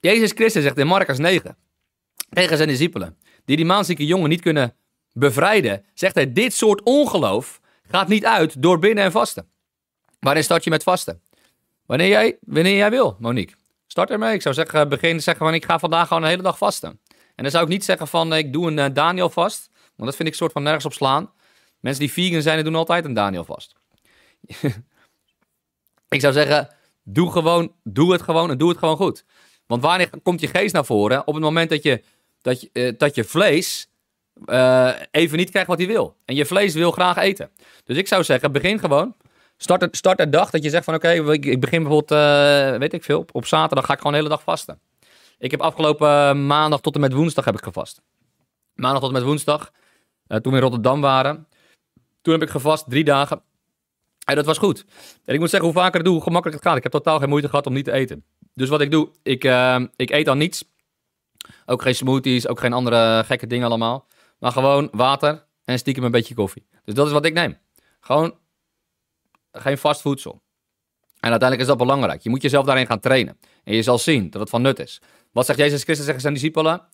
Jezus Christus zegt in Marcus 9 tegen zijn discipelen, die die maanzieke jongen niet kunnen bevrijden, zegt hij, dit soort ongeloof gaat niet uit door binnen en vasten. Waarin start je met vasten? Wanneer jij, wanneer jij wil, Monique. Start ermee. Ik zou zeggen, begin zeggen van ik ga vandaag gewoon een hele dag vasten. En dan zou ik niet zeggen van ik doe een uh, Daniel vast. Want dat vind ik soort van nergens op slaan. Mensen die vegan zijn, doen altijd een Daniel vast. ik zou zeggen, doe, gewoon, doe het gewoon en doe het gewoon goed. Want wanneer komt je geest naar voren? Op het moment dat je, dat je, uh, dat je vlees uh, even niet krijgt wat hij wil. En je vlees wil graag eten. Dus ik zou zeggen, begin gewoon. Start, het, start de dag dat je zegt van oké, ik, begin bijvoorbeeld, uh, weet ik veel, op, op, zaterdag ga ik gewoon de hele dag vasten. Ik heb afgelopen maandag tot en met woensdag heb ik gevast. Maandag tot en met woensdag, toen we in Rotterdam waren. Toen heb ik gevast, drie dagen. En dat was goed. En ik moet zeggen, hoe vaker ik doe, hoe gemakkelijk het gaat. Ik heb totaal geen moeite gehad om niet te eten. Dus wat ik doe, ik, ik eet dan niets. Ook geen smoothies, ook geen andere gekke dingen allemaal. Maar gewoon water en stiekem een beetje koffie. Dus dat is wat ik neem. Gewoon geen vast voedsel. En uiteindelijk is dat belangrijk. Je moet jezelf daarin gaan trainen. En je zal zien dat het van nut is. Wat zegt Jezus Christus tegen zijn discipelen?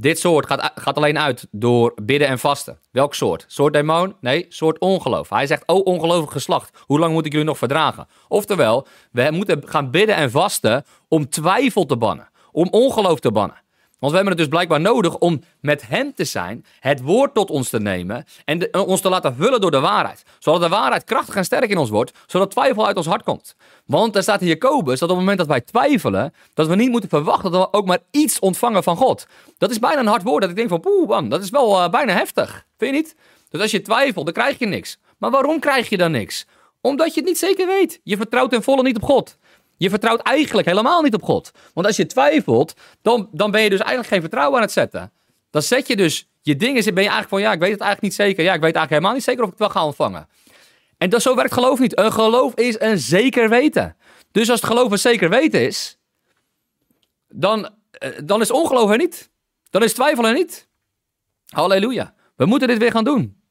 dit soort gaat, gaat alleen uit door bidden en vasten. Welk soort? Soort demon? Nee, soort ongeloof. Hij zegt, oh ongelovig geslacht, hoe lang moet ik jullie nog verdragen? Oftewel, we moeten gaan bidden en vasten om twijfel te bannen, om ongeloof te bannen. Want we hebben het dus blijkbaar nodig om met hem te zijn, het woord tot ons te nemen en ons te laten vullen door de waarheid. Zodat de waarheid krachtig en sterk in ons wordt, zodat twijfel uit ons hart komt. Want er staat in Jacobus dat op het moment dat wij twijfelen, dat we niet moeten verwachten dat we ook maar iets ontvangen van God. Dat is bijna een hard woord dat ik denk van, poeh man, dat is wel uh, bijna heftig. Vind je niet? Dus als je twijfelt, dan krijg je niks. Maar waarom krijg je dan niks? Omdat je het niet zeker weet. Je vertrouwt ten volle niet op God. Je vertrouwt eigenlijk helemaal niet op God. Want als je twijfelt, dan, dan ben je dus eigenlijk geen vertrouwen aan het zetten. Dan zet je dus je dingen, ben je eigenlijk van ja, ik weet het eigenlijk niet zeker. Ja, ik weet eigenlijk helemaal niet zeker of ik het wel ga ontvangen. En dat, zo werkt geloof niet. Een geloof is een zeker weten. Dus als het geloof een zeker weten is, dan, eh, dan is ongeloof er niet. Dan is twijfel er niet. Halleluja. We moeten dit weer gaan doen.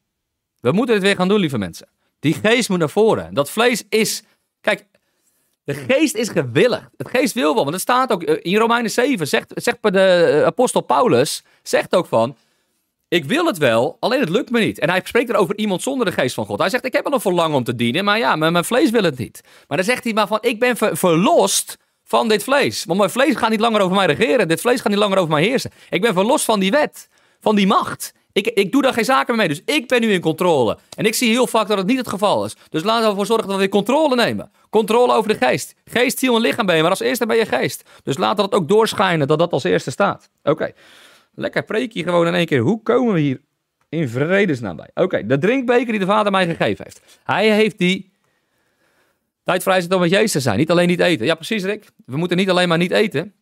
We moeten dit weer gaan doen, lieve mensen. Die geest moet naar voren. Dat vlees is. Kijk, de geest is gewillig. Het geest wil wel. Want het staat ook eh, in Romeinen 7. Zegt, zegt de eh, apostel Paulus. Zegt ook van. Ik wil het wel, alleen het lukt me niet. En hij spreekt er over iemand zonder de geest van God. Hij zegt, ik heb wel een verlangen om te dienen, maar ja, mijn, vlees wil het niet. Maar dan zegt hij maar van, ik ben verlost van dit vlees. Want mijn vlees gaat niet langer over mij regeren. Dit vlees gaat niet langer over mij heersen. Ik ben verlost van die wet, van die macht. Ik, ik doe daar geen zaken mee. Dus ik ben nu in controle. En ik zie heel vaak dat het niet het geval is. Dus laten we ervoor zorgen dat we weer controle nemen. Controle over de geest. Geest, ziel en lichaam ben je, maar als eerste ben je geest. Dus laat dat ook doorschijnen dat dat als eerste staat. Oké. Lekker preekje gewoon in één keer. Hoe komen we hier in vredesnaam bij? Oké, de drinkbeker die de Vader mij gegeven heeft. Hij heeft die tijd vrijgezet om met Jezus te zijn. Niet alleen niet eten. Ja, precies Rick. We moeten niet alleen maar niet eten.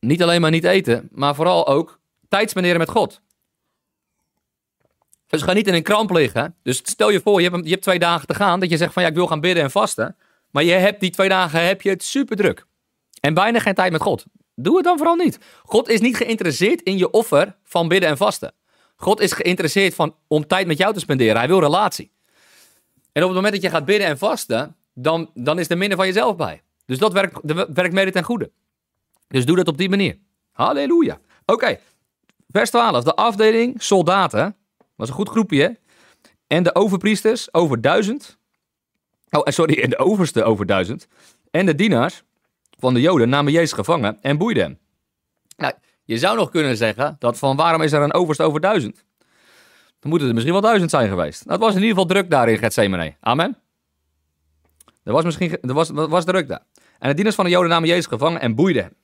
Niet alleen maar niet eten, maar vooral ook tijd met God. Dus ga niet in een kramp liggen. Dus stel je voor, je hebt, je hebt twee dagen te gaan. Dat je zegt van ja, ik wil gaan bidden en vasten. Maar je hebt die twee dagen heb je het super druk. En bijna geen tijd met God. Doe het dan vooral niet. God is niet geïnteresseerd in je offer van bidden en vasten. God is geïnteresseerd van, om tijd met jou te spenderen. Hij wil relatie. En op het moment dat je gaat bidden en vasten, dan, dan is er minder van jezelf bij. Dus dat werkt, werkt mede ten goede. Dus doe dat op die manier. Halleluja. Oké, vers 12. De afdeling soldaten, was een goed groepje, hè? En de overpriesters, over duizend. Oh, sorry, en de overste over duizend. En de dienaars, van de Joden namen Jezus gevangen en boeiden hem. Nou, je zou nog kunnen zeggen dat van waarom is er een overste over duizend? Dan moeten er misschien wel duizend zijn geweest. Nou, het was in ieder geval druk daar in Gethsemane. Amen. Er was misschien er was, was druk daar. En de dieners van de Joden namen Jezus gevangen en boeiden hem.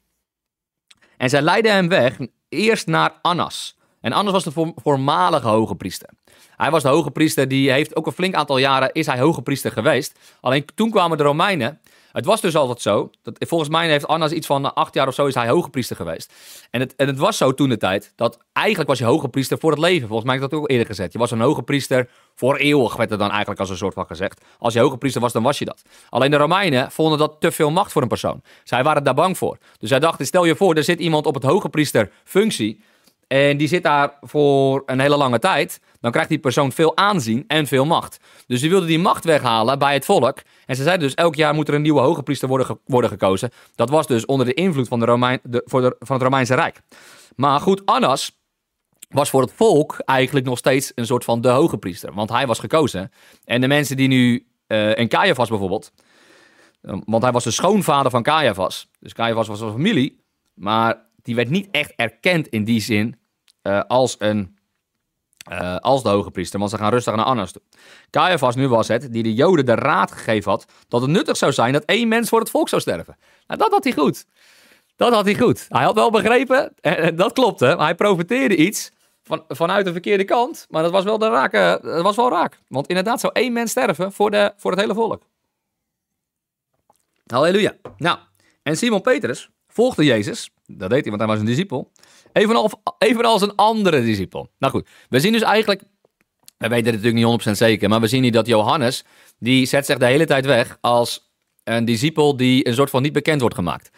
En zij leidden hem weg eerst naar Annas. En Annas was de voormalige hoge priester. Hij was de hoge priester, die heeft ook een flink aantal jaren is hij hoge priester geweest. Alleen toen kwamen de Romeinen het was dus altijd zo. Dat, volgens mij heeft Annas iets van acht jaar of zo is hij hoge priester geweest. En het, en het was zo toen de tijd dat eigenlijk was je hoge priester voor het leven. Volgens mij heb ik dat ook eerder gezegd. Je was een hoge priester voor eeuwig, werd er dan eigenlijk als een soort van gezegd. Als je hoge priester was, dan was je dat. Alleen de Romeinen vonden dat te veel macht voor een persoon. Zij waren daar bang voor. Dus zij dachten, stel je voor, er zit iemand op het hoge priester functie. En die zit daar voor een hele lange tijd dan krijgt die persoon veel aanzien en veel macht. Dus ze wilden die macht weghalen bij het volk. En ze zeiden dus, elk jaar moet er een nieuwe hoge priester worden, worden gekozen. Dat was dus onder de invloed van, de Romein, de, voor van het Romeinse Rijk. Maar goed, Annas was voor het volk eigenlijk nog steeds een soort van de hoge priester. Want hij was gekozen. En de mensen die nu, uh, en Caiaphas bijvoorbeeld, eh, want hij was de schoonvader van Caiaphas. Dus Caiaphas was een familie, maar die werd niet echt erkend in die zin uh, als een uh, als de hoge priester, want ze gaan rustig naar Annas toe. Caiaphas nu was het die de Joden de raad gegeven had dat het nuttig zou zijn dat één mens voor het volk zou sterven. Nou, dat had hij goed. Dat had hij goed. Hij had wel begrepen, en dat klopte, hij profiteerde iets van, vanuit de verkeerde kant. Maar dat was wel, de raak, dat was wel raak. Want inderdaad zou één mens sterven voor, de, voor het hele volk. Halleluja. Nou, en Simon Petrus volgde Jezus. Dat deed hij, want hij was een discipel. Evenals, evenals een andere discipel. Nou goed, we zien dus eigenlijk, we weten het natuurlijk niet 100% zeker, maar we zien hier dat Johannes, die zet zich de hele tijd weg als een discipel die een soort van niet bekend wordt gemaakt.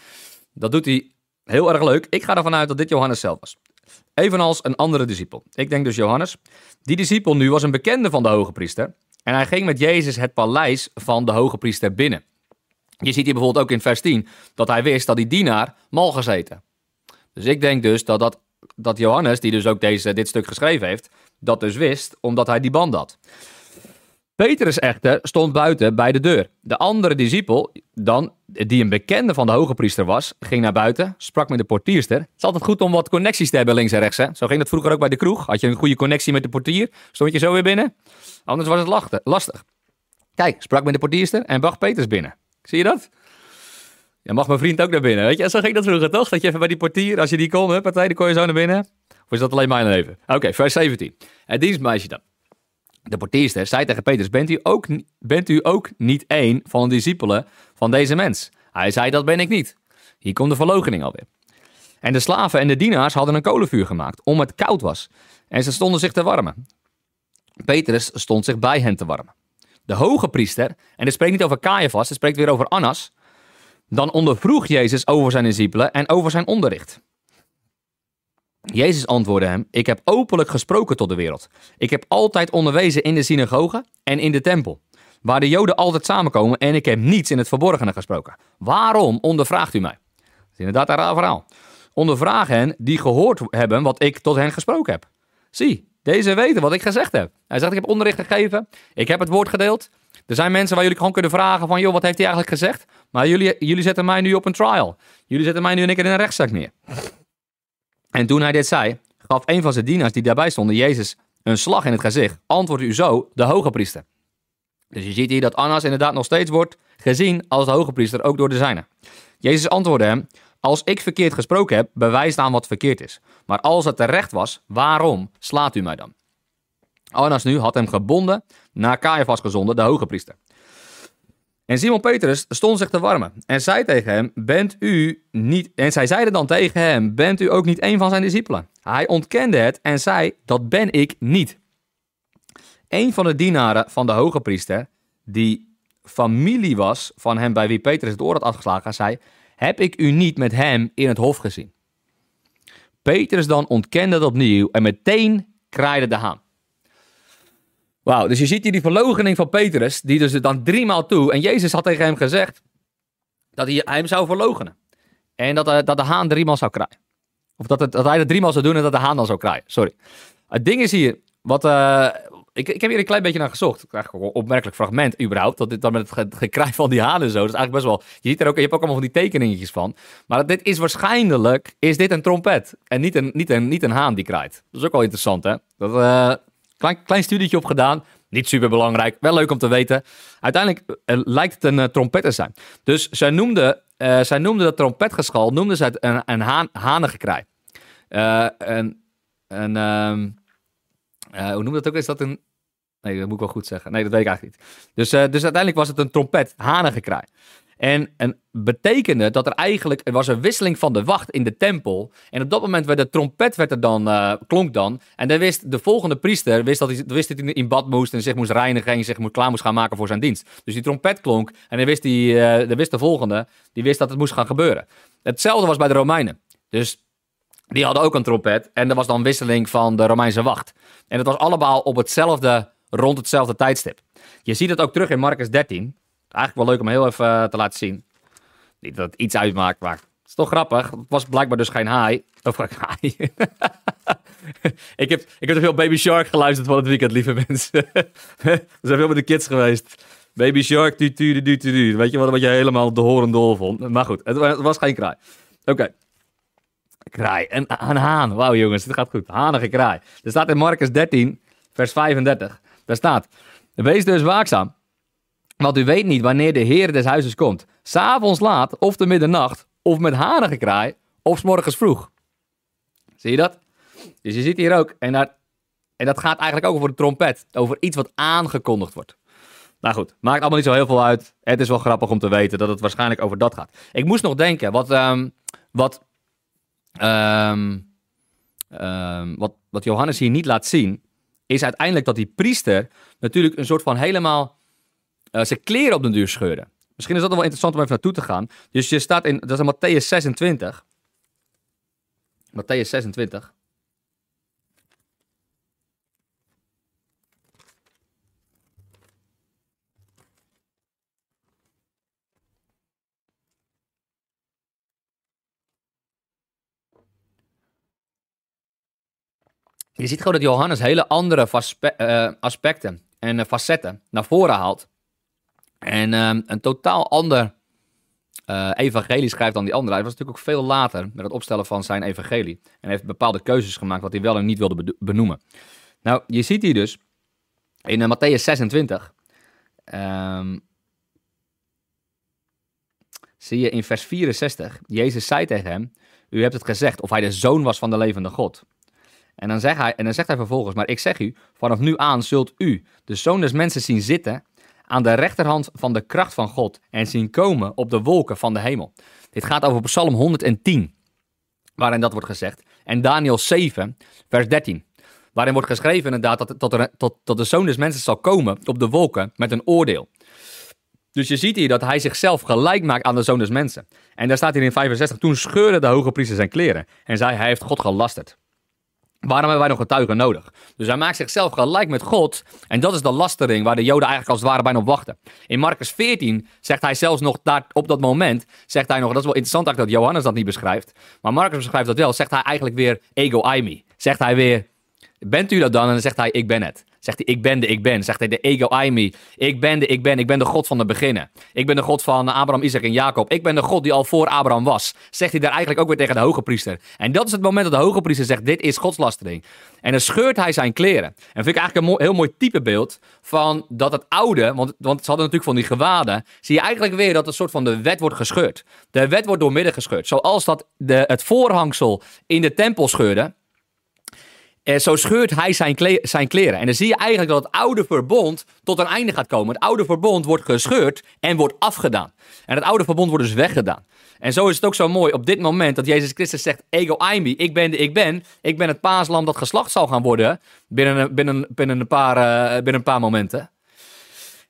Dat doet hij heel erg leuk. Ik ga ervan uit dat dit Johannes zelf was. Evenals een andere discipel. Ik denk dus Johannes. Die discipel nu was een bekende van de hoge priester. En hij ging met Jezus het paleis van de hoge priester binnen. Je ziet hier bijvoorbeeld ook in vers 10 dat hij wist dat die dienaar mal gezeten. Dus ik denk dus dat dat dat Johannes, die dus ook deze, dit stuk geschreven heeft, dat dus wist, omdat hij die band had. Petrus echter stond buiten bij de deur. De andere discipel, dan, die een bekende van de hoge priester was, ging naar buiten, sprak met de portierster. Het is altijd goed om wat connecties te hebben links en rechts. Hè? Zo ging dat vroeger ook bij de kroeg. Had je een goede connectie met de portier, stond je zo weer binnen. Anders was het lastig. Kijk, sprak met de portierster en bracht Petrus binnen. Zie je dat? Ja, mag mijn vriend ook naar binnen. Weet je, zo ging dat vroeger toch? Dat je even bij die portier, als je die kon, partij, dan kon je zo naar binnen. Of is dat alleen mijn leven? Oké, vers 17. Het dienstmeisje dan. De portierster zei tegen Petrus, bent u, ook, bent u ook niet één van de discipelen van deze mens? Hij zei, dat ben ik niet. Hier komt de verlogening alweer. En de slaven en de dienaars hadden een kolenvuur gemaakt, om het koud was. En ze stonden zich te warmen. Petrus stond zich bij hen te warmen. De hoge priester, en het spreekt niet over Caiaphas, het spreekt weer over Annas, dan ondervroeg Jezus over zijn discipelen en over zijn onderricht. Jezus antwoordde hem: Ik heb openlijk gesproken tot de wereld. Ik heb altijd onderwezen in de synagoge en in de tempel, waar de Joden altijd samenkomen, en ik heb niets in het verborgene gesproken. Waarom ondervraagt u mij? Dat is inderdaad een raar verhaal. Ondervraag hen die gehoord hebben wat ik tot hen gesproken heb. Zie, deze weten wat ik gezegd heb. Hij zegt: Ik heb onderricht gegeven, ik heb het woord gedeeld. Er zijn mensen waar jullie gewoon kunnen vragen: van joh, wat heeft hij eigenlijk gezegd? Maar jullie, jullie zetten mij nu op een trial. Jullie zetten mij nu een keer in een rechtszaak neer. En toen hij dit zei, gaf een van zijn dienaars die daarbij stonden Jezus een slag in het gezicht. Antwoordde u zo, de hoge priester. Dus je ziet hier dat Annas inderdaad nog steeds wordt gezien als de hoge priester, ook door de zijne. Jezus antwoordde hem, als ik verkeerd gesproken heb, bewijs aan wat verkeerd is. Maar als het terecht was, waarom slaat u mij dan? Annas nu had hem gebonden, naar Caiaphas gezonden, de hoge priester. En Simon Petrus stond zich te warmen en zei tegen hem: Bent u niet. En zij zeiden dan tegen hem: Bent u ook niet een van zijn discipelen? Hij ontkende het en zei: Dat ben ik niet. Een van de dienaren van de hoge priester, die familie was van hem bij wie Petrus het oor had afgeslagen, zei: Heb ik u niet met hem in het hof gezien? Petrus dan ontkende het opnieuw en meteen kraaide de haan. Wauw, dus je ziet hier die verlogening van Petrus, die dus dan driemaal toe. En Jezus had tegen hem gezegd dat hij hem zou verlogenen. En dat, uh, dat de haan driemaal zou kraaien. Of dat, het, dat hij het driemaal zou doen en dat de haan dan zou kraaien. Sorry. Het ding is hier, wat, uh, ik, ik heb hier een klein beetje naar gezocht. Eigenlijk een opmerkelijk fragment überhaupt. Dat dit dan met het gekraai van die haan en zo. Dat is eigenlijk best wel. Je ziet er ook, je hebt ook allemaal van die tekeningetjes van. Maar dit is waarschijnlijk is dit een trompet. En niet een, niet een, niet een haan die kraait. Dat is ook wel interessant, hè? Dat, uh, Klein, klein studietje op gedaan. Niet super belangrijk. Wel leuk om te weten. Uiteindelijk uh, lijkt het een uh, trompet te zijn. Dus zij noemde, uh, zij noemde dat trompetgeschal noemde zij het een, een haan, hanengekraai. en, en um, hoe noemde dat ook? Is dat een. Nee, dat moet ik wel goed zeggen. Nee, dat weet ik eigenlijk niet. Dus, dus uiteindelijk was het een trompet, hanengekraai. En, en betekende dat er eigenlijk er was een wisseling van de wacht in de tempel. En op dat moment werd de trompet werd er dan, uh, klonk dan. En dan wist de volgende priester wist dat hij, wist dat hij in bad moest en zich moest reinigen en zich klaar moest gaan maken voor zijn dienst. Dus die trompet klonk en dan wist, die, uh, wist de volgende, die wist dat het moest gaan gebeuren. Hetzelfde was bij de Romeinen. Dus die hadden ook een trompet en er was dan wisseling van de Romeinse wacht. En het was allemaal op hetzelfde, rond hetzelfde tijdstip. Je ziet het ook terug in Marcus 13. Eigenlijk wel leuk om heel even uh, te laten zien. Niet dat het iets uitmaakt, maar het is toch grappig. Het was blijkbaar dus geen haai. Of haai. ik, heb, ik heb te veel Baby Shark geluisterd van het weekend, lieve mensen. We zijn veel met de kids geweest. Baby Shark, tu, tu, tu, tu, tu. Weet je wat, wat je helemaal de horen dol vond? Maar goed, het, was geen kraai. Oké. Okay. Kraai. En een haan. Wauw jongens, het gaat goed. Hanige kraai. Er staat in Marcus 13, vers 35. Daar staat. Wees dus waakzaam. Want u weet niet wanneer de Heer des huizes komt. S'avonds laat, of te middernacht, of met hanengekraai, of s morgens vroeg. Zie je dat? Dus je ziet hier ook, en, en dat gaat eigenlijk ook over de trompet. Over iets wat aangekondigd wordt. Nou goed, maakt allemaal niet zo heel veel uit. Het is wel grappig om te weten dat het waarschijnlijk over dat gaat. Ik moest nog denken, wat, um, wat, um, um, wat, wat Johannes hier niet laat zien, is uiteindelijk dat die priester natuurlijk een soort van helemaal uh, zijn kleren op de duur scheuren. Misschien is dat wel interessant om even naartoe te gaan. Dus je staat in, dat is in Matthäus 26. Matthäus 26. Je ziet gewoon dat Johannes hele andere eh, aspecten en eh, facetten naar voren haalt. En ehm, een totaal ander eh, evangelie schrijft dan die andere. Hij was natuurlijk ook veel later met het opstellen van zijn evangelie. En heeft bepaalde keuzes gemaakt wat hij wel en niet wilde benoemen. Nou, je ziet hier dus in eh, Matthäus 26. ehm, zie je in vers 64. Jezus zei tegen hem: U hebt het gezegd of hij de zoon was van de levende God. En dan, zegt hij, en dan zegt hij vervolgens: Maar ik zeg u, vanaf nu aan zult u de zoon des mensen zien zitten aan de rechterhand van de kracht van God en zien komen op de wolken van de hemel. Dit gaat over Psalm 110, waarin dat wordt gezegd. En Daniel 7, vers 13, waarin wordt geschreven inderdaad dat, tot de zoon des mensen zal komen op de wolken met een oordeel. Dus je ziet hier dat hij zichzelf gelijk maakt aan de zoon des mensen. En daar staat hier in 65, toen scheurde de hoge priester zijn kleren en zei, hij heeft God gelasterd. Waarom hebben wij nog getuigen nodig? Dus hij maakt zichzelf gelijk met God. En dat is de lastering waar de Joden eigenlijk als het ware bijna op wachten. In Marcus 14 zegt hij zelfs nog daar op dat moment. Zegt hij nog, dat is wel interessant eigenlijk dat Johannes dat niet beschrijft. Maar Marcus beschrijft dat wel. Zegt hij eigenlijk weer ego aimi. Zegt hij weer, bent u dat dan? En dan zegt hij, ik ben het. Zegt hij, ik ben de ik ben. Zegt hij, de ego aimi. Ik ben de ik ben. Ik ben de God van de beginnen. Ik ben de God van Abraham, Isaac en Jacob. Ik ben de God die al voor Abraham was. Zegt hij daar eigenlijk ook weer tegen de hoge priester. En dat is het moment dat de hoge priester zegt, dit is godslastering. En dan scheurt hij zijn kleren. En vind ik eigenlijk een heel mooi typebeeld van dat het oude, want, want ze hadden natuurlijk van die gewaden, zie je eigenlijk weer dat een soort van de wet wordt gescheurd. De wet wordt doormidden gescheurd. Zoals dat de, het voorhangsel in de tempel scheurde, eh, zo scheurt hij zijn, zijn kleren. En dan zie je eigenlijk dat het oude verbond tot een einde gaat komen. Het oude verbond wordt gescheurd en wordt afgedaan. En het oude verbond wordt dus weggedaan. En zo is het ook zo mooi op dit moment dat Jezus Christus zegt: Ego Aimi, ik ben de ik ben. Ik ben het paaslam dat geslacht zal gaan worden binnen, binnen, binnen, een, paar, eh, binnen een paar momenten.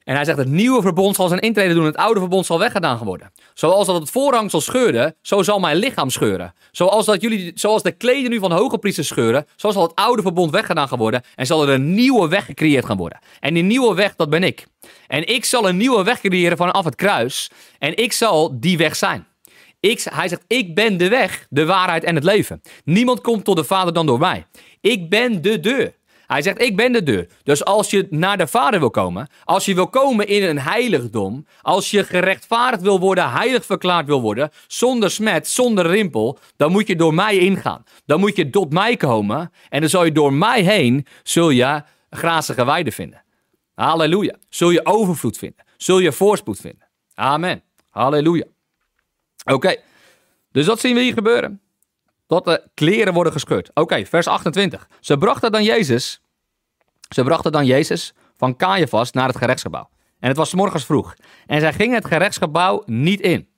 En hij zegt: Het nieuwe verbond zal zijn intrede doen, het oude verbond zal weggedaan worden. Zoals dat het voorhang zal scheuren, zo zal mijn lichaam scheuren. Zoals, dat jullie, zoals de kleden nu van de hoge priesters scheuren, zo zal het oude verbond weggedaan gaan worden. En zal er een nieuwe weg gecreëerd gaan worden. En die nieuwe weg, dat ben ik. En ik zal een nieuwe weg creëren vanaf het kruis. En ik zal die weg zijn. Ik, hij zegt, ik ben de weg, de waarheid en het leven. Niemand komt tot de Vader dan door mij. Ik ben de deur. Hij zegt, ik ben de deur. Dus als je naar de Vader wil komen, als je wil komen in een heiligdom, als je gerechtvaardigd wil worden, heilig verklaard wil worden, zonder smet, zonder rimpel, dan moet je door mij ingaan. Dan moet je tot mij komen en dan zal je door mij heen, zul je grazige weiden vinden. Halleluja. Zul je overvloed vinden. Zul je voorspoed vinden. Amen. Halleluja. Oké, dus dat zien we hier gebeuren. Dat de kleren worden gescheurd. Oké, vers 28. Ze brachten dan Jezus, ze brachten dan Jezus van Caiaphas naar het gerechtsgebouw. En het was morgens vroeg. En zij gingen het gerechtsgebouw niet in.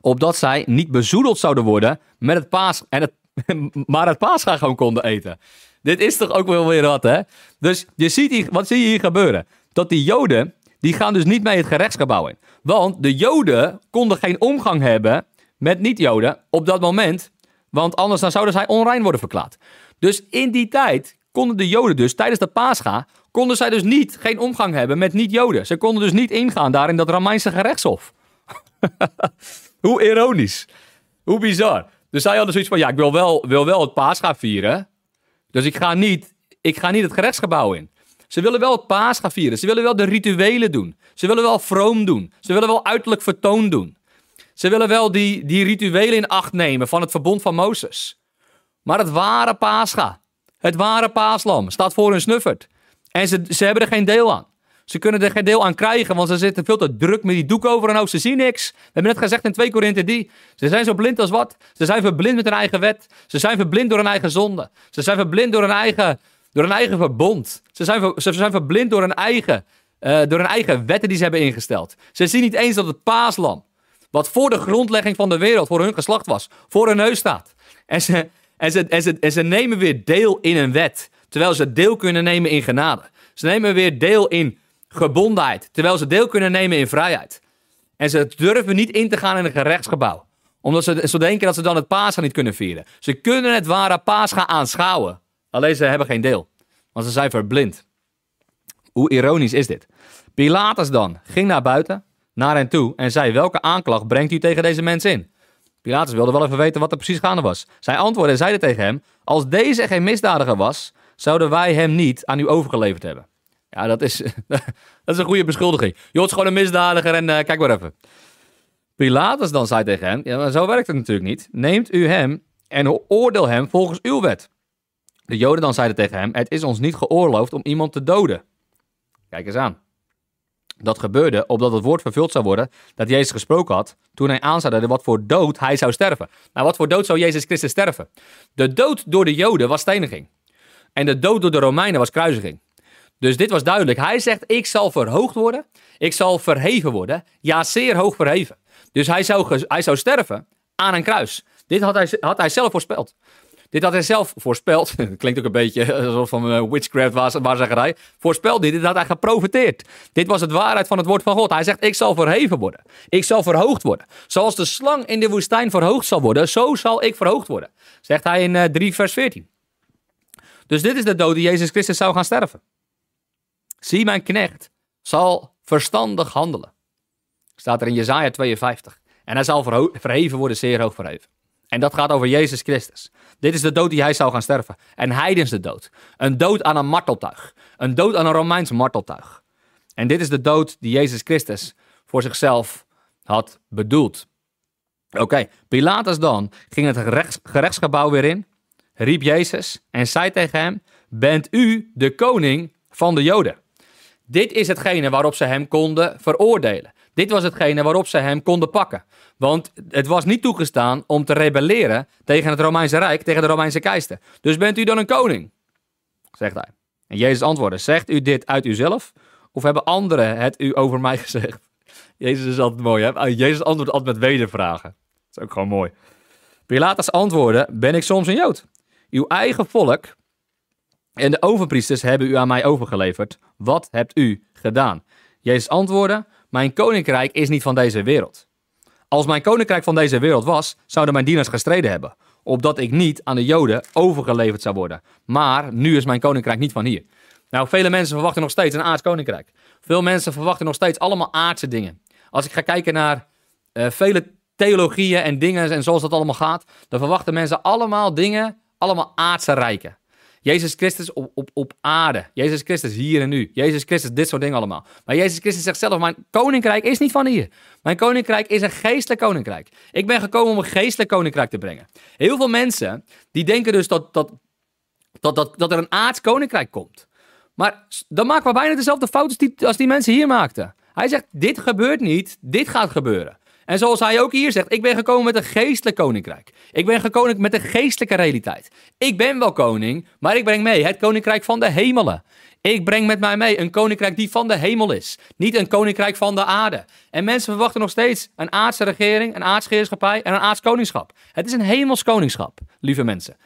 Opdat zij niet bezoedeld zouden worden met het paas, en het, maar het paascha gewoon konden eten. Dit is toch ook wel weer wat, hè? Dus je ziet wat zie je hier gebeuren? Dat die Joden, die gaan dus niet mee het gerechtsgebouw in. Want de Joden konden geen omgang hebben met niet-Joden op dat moment. Want anders dan zouden zij onrein worden verklaard. Dus in die tijd konden de Joden dus tijdens de Pascha... konden zij dus niet geen omgang hebben met niet-Joden. Ze konden dus niet ingaan daar in dat Romeinse gerechtshof. Hoe ironisch. Hoe bizar. Dus zij hadden zoiets van, ja, ik wil wel, wil wel het Pascha vieren. Dus ik ga, niet, ik ga niet het gerechtsgebouw in. Ze willen wel het Pascha vieren. Ze willen wel de rituelen doen. Ze willen wel vroom doen. Ze willen wel uiterlijk vertoon doen. Ze willen wel die, die rituelen in acht nemen van het verbond van Mozes. Maar het ware Pascha, het ware paaslam, staat voor hun snuffert. En ze, ze hebben er geen deel aan. Ze kunnen er geen deel aan krijgen, want ze zitten veel te druk met die doek over hun hoofd. Ze zien niks. We hebben net gezegd in 2 Korinthe 3. Ze zijn zo blind als wat. Ze zijn verblind met hun eigen wet. Ze zijn verblind door hun eigen zonde. Ze zijn verblind door hun eigen, door hun eigen verbond. Ze zijn, ze zijn verblind door hun, eigen, eh, door hun eigen wetten die ze hebben ingesteld. Ze zien niet eens dat het paaslam, wat voor de grondlegging van de wereld, voor hun geslacht was, voor hun neus staat. En ze, en ze, en ze, en ze nemen weer deel in een wet, terwijl ze deel kunnen nemen in genade. Ze nemen weer deel in gebondenheid, terwijl ze deel kunnen nemen in vrijheid. En ze durven niet in te gaan in een gerechtsgebouw. Omdat ze zo denken dat ze dan het Pascha niet kunnen vieren. Ze kunnen het ware Pascha aanschouwen. Alleen ze hebben geen deel. Want ze zijn verblind. Hoe ironisch is dit? Pilatus dan ging naar buiten, naar hen toe en zei: Welke aanklacht brengt u tegen deze mensen in? Pilatus wilde wel even weten wat er precies gaande was. Zij antwoordde en zeiden tegen hem: Als deze geen misdadiger was, zouden wij hem niet aan u overgeleverd hebben. Ja, dat is, dat is een goede beschuldiging. Je is gewoon een misdadiger en eh, kijk maar even. Pilatus dan zei tegen hem: Ja, maar zo werkt het natuurlijk niet. Neemt u hem en oordeel hem volgens uw wet. De Joden dan zeiden tegen hem: Het is ons niet geoorloofd om iemand te doden. Kijk eens aan. Dat gebeurde opdat het woord vervuld zou worden dat Jezus gesproken had toen hij aanzade wat voor dood hij zou sterven. Nou, wat voor dood zou Jezus Christus sterven? De dood door de Joden was steniging. En de dood door de Romeinen was kruisiging. Dus dit was duidelijk. Hij zegt, ik zal verhoogd worden. Ik zal verheven worden. Ja, zeer hoog verheven. Dus hij zou, hij zou sterven aan een kruis. Dit had hij, had hij zelf voorspeld. Dit had hij zelf voorspeld. Klinkt ook een beetje alsof van uh, witchcraft waarzeggerij. Voorspeld dit, dit had hij geprofiteerd. Dit was het waarheid van het woord van God. Hij zegt, ik zal verheven worden. Ik zal verhoogd worden. Zoals de slang in de woestijn verhoogd zal worden, zo zal ik verhoogd worden. Zegt hij in uh, eh, 3 vers 14. Dus dit is de dood die Jezus Christus zou gaan sterven. Zie mijn knecht zal verstandig handelen. Staat er in Jezaja 52. En hij zal verheven worden, zeer hoog verheven. En dat gaat over Jezus Christus. Dit is de dood die hij zou gaan sterven. En heidens de dood. Een dood aan een marteltuig. Een dood aan een Romeins marteltuig. En dit is de dood die Jezus Christus voor zichzelf had bedoeld. Oké, Pilatus dan ging het gerechts, gerechtsgebouw weer in, riep Jezus en zei tegen hem: Bent u de koning van de Joden? Dit is hetgene waarop ze hem konden veroordelen. Dit was hetgene waarop ze hem konden pakken. Want het was niet toegestaan om te rebelleren tegen het Romeinse Rijk, tegen de Romeinse keizer. Dus bent u dan een koning? Zegt hij. En Jezus antwoordde: Zegt u dit uit uzelf? Of hebben anderen het u over mij gezegd? Jezus is altijd mooi, hè? Jezus antwoordt altijd met wedervragen. Dat is ook gewoon mooi. Pilatus antwoordde: Ben ik soms een Jood? Uw eigen volk en de overpriesters hebben u aan mij overgeleverd. Wat hebt u gedaan? Jezus antwoordde: Mijn koninkrijk is niet van deze wereld. Als mijn koninkrijk van deze wereld was, zouden mijn dienaars gestreden hebben, opdat ik niet aan de Joden overgeleverd zou worden. Maar nu is mijn koninkrijk niet van hier. Nou, vele mensen verwachten nog steeds een aards koninkrijk. Veel mensen verwachten nog steeds allemaal aardse dingen. Als ik ga kijken naar uh, vele theologieën en dingen en zoals dat allemaal gaat, dan verwachten mensen allemaal dingen, allemaal aardse rijken. Jezus Christus op, op, op aarde. Jezus Christus hier en nu. Jezus Christus, dit soort dingen allemaal. Maar Jezus Christus zegt zelf, mijn koninkrijk is niet van hier. Mijn koninkrijk is een geestelijk koninkrijk. Ik ben gekomen om een geestelijk koninkrijk te brengen. Heel veel mensen, die denken dus dat, dat, dat, dat, dat er een aards koninkrijk komt. Maar dan maken we bijna dezelfde fouten die, als die mensen hier maakten. Hij zegt, dit gebeurt niet, dit gaat gebeuren. En zoals hij ook hier zegt, ik ben gekomen met een geestelijk koninkrijk. Ik ben gekomen met een geestelijke realiteit. Ik ben wel koning, maar ik breng mee het koninkrijk van de hemelen. Ik breng met mij mee een koninkrijk die van de hemel is. Niet een koninkrijk van de aarde. En mensen verwachten nog steeds een aardse regering, een aardse heerschappij en een aards koningschap. Het is een hemels koningschap, lieve mensen.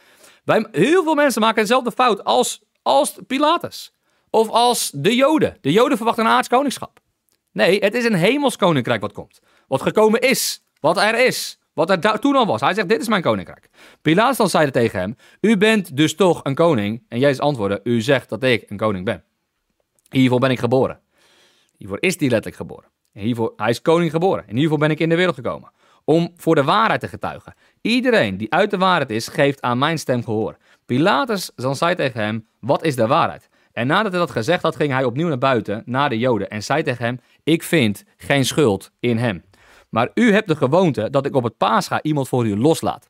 Bij, heel veel mensen maken dezelfde fout als, als Pilatus. Of als de Joden. De Joden verwachten een aards koningschap. Nee, het is een hemels koninkrijk wat komt. Wat gekomen is. Wat er is. Wat er toen al was. Hij zegt, dit is mijn koninkrijk. Pilatus dan zeide tegen hem, u bent dus toch een koning. En Jezus antwoordde, u zegt dat ik een koning ben. Hiervoor ben ik geboren. Hiervoor is hij letterlijk geboren. En hiervoor, hij is koning geboren. En hiervoor ben ik in de wereld gekomen. Om voor de waarheid te getuigen. Iedereen die uit de waarheid is, geeft aan mijn stem gehoor. Pilatus dan zei tegen hem, wat is de waarheid? En nadat hij dat gezegd had, ging hij opnieuw naar buiten, naar de Joden, en zei tegen hem, ik vind geen schuld in hem. Maar u hebt de gewoonte dat ik op het paascha iemand voor u loslaat.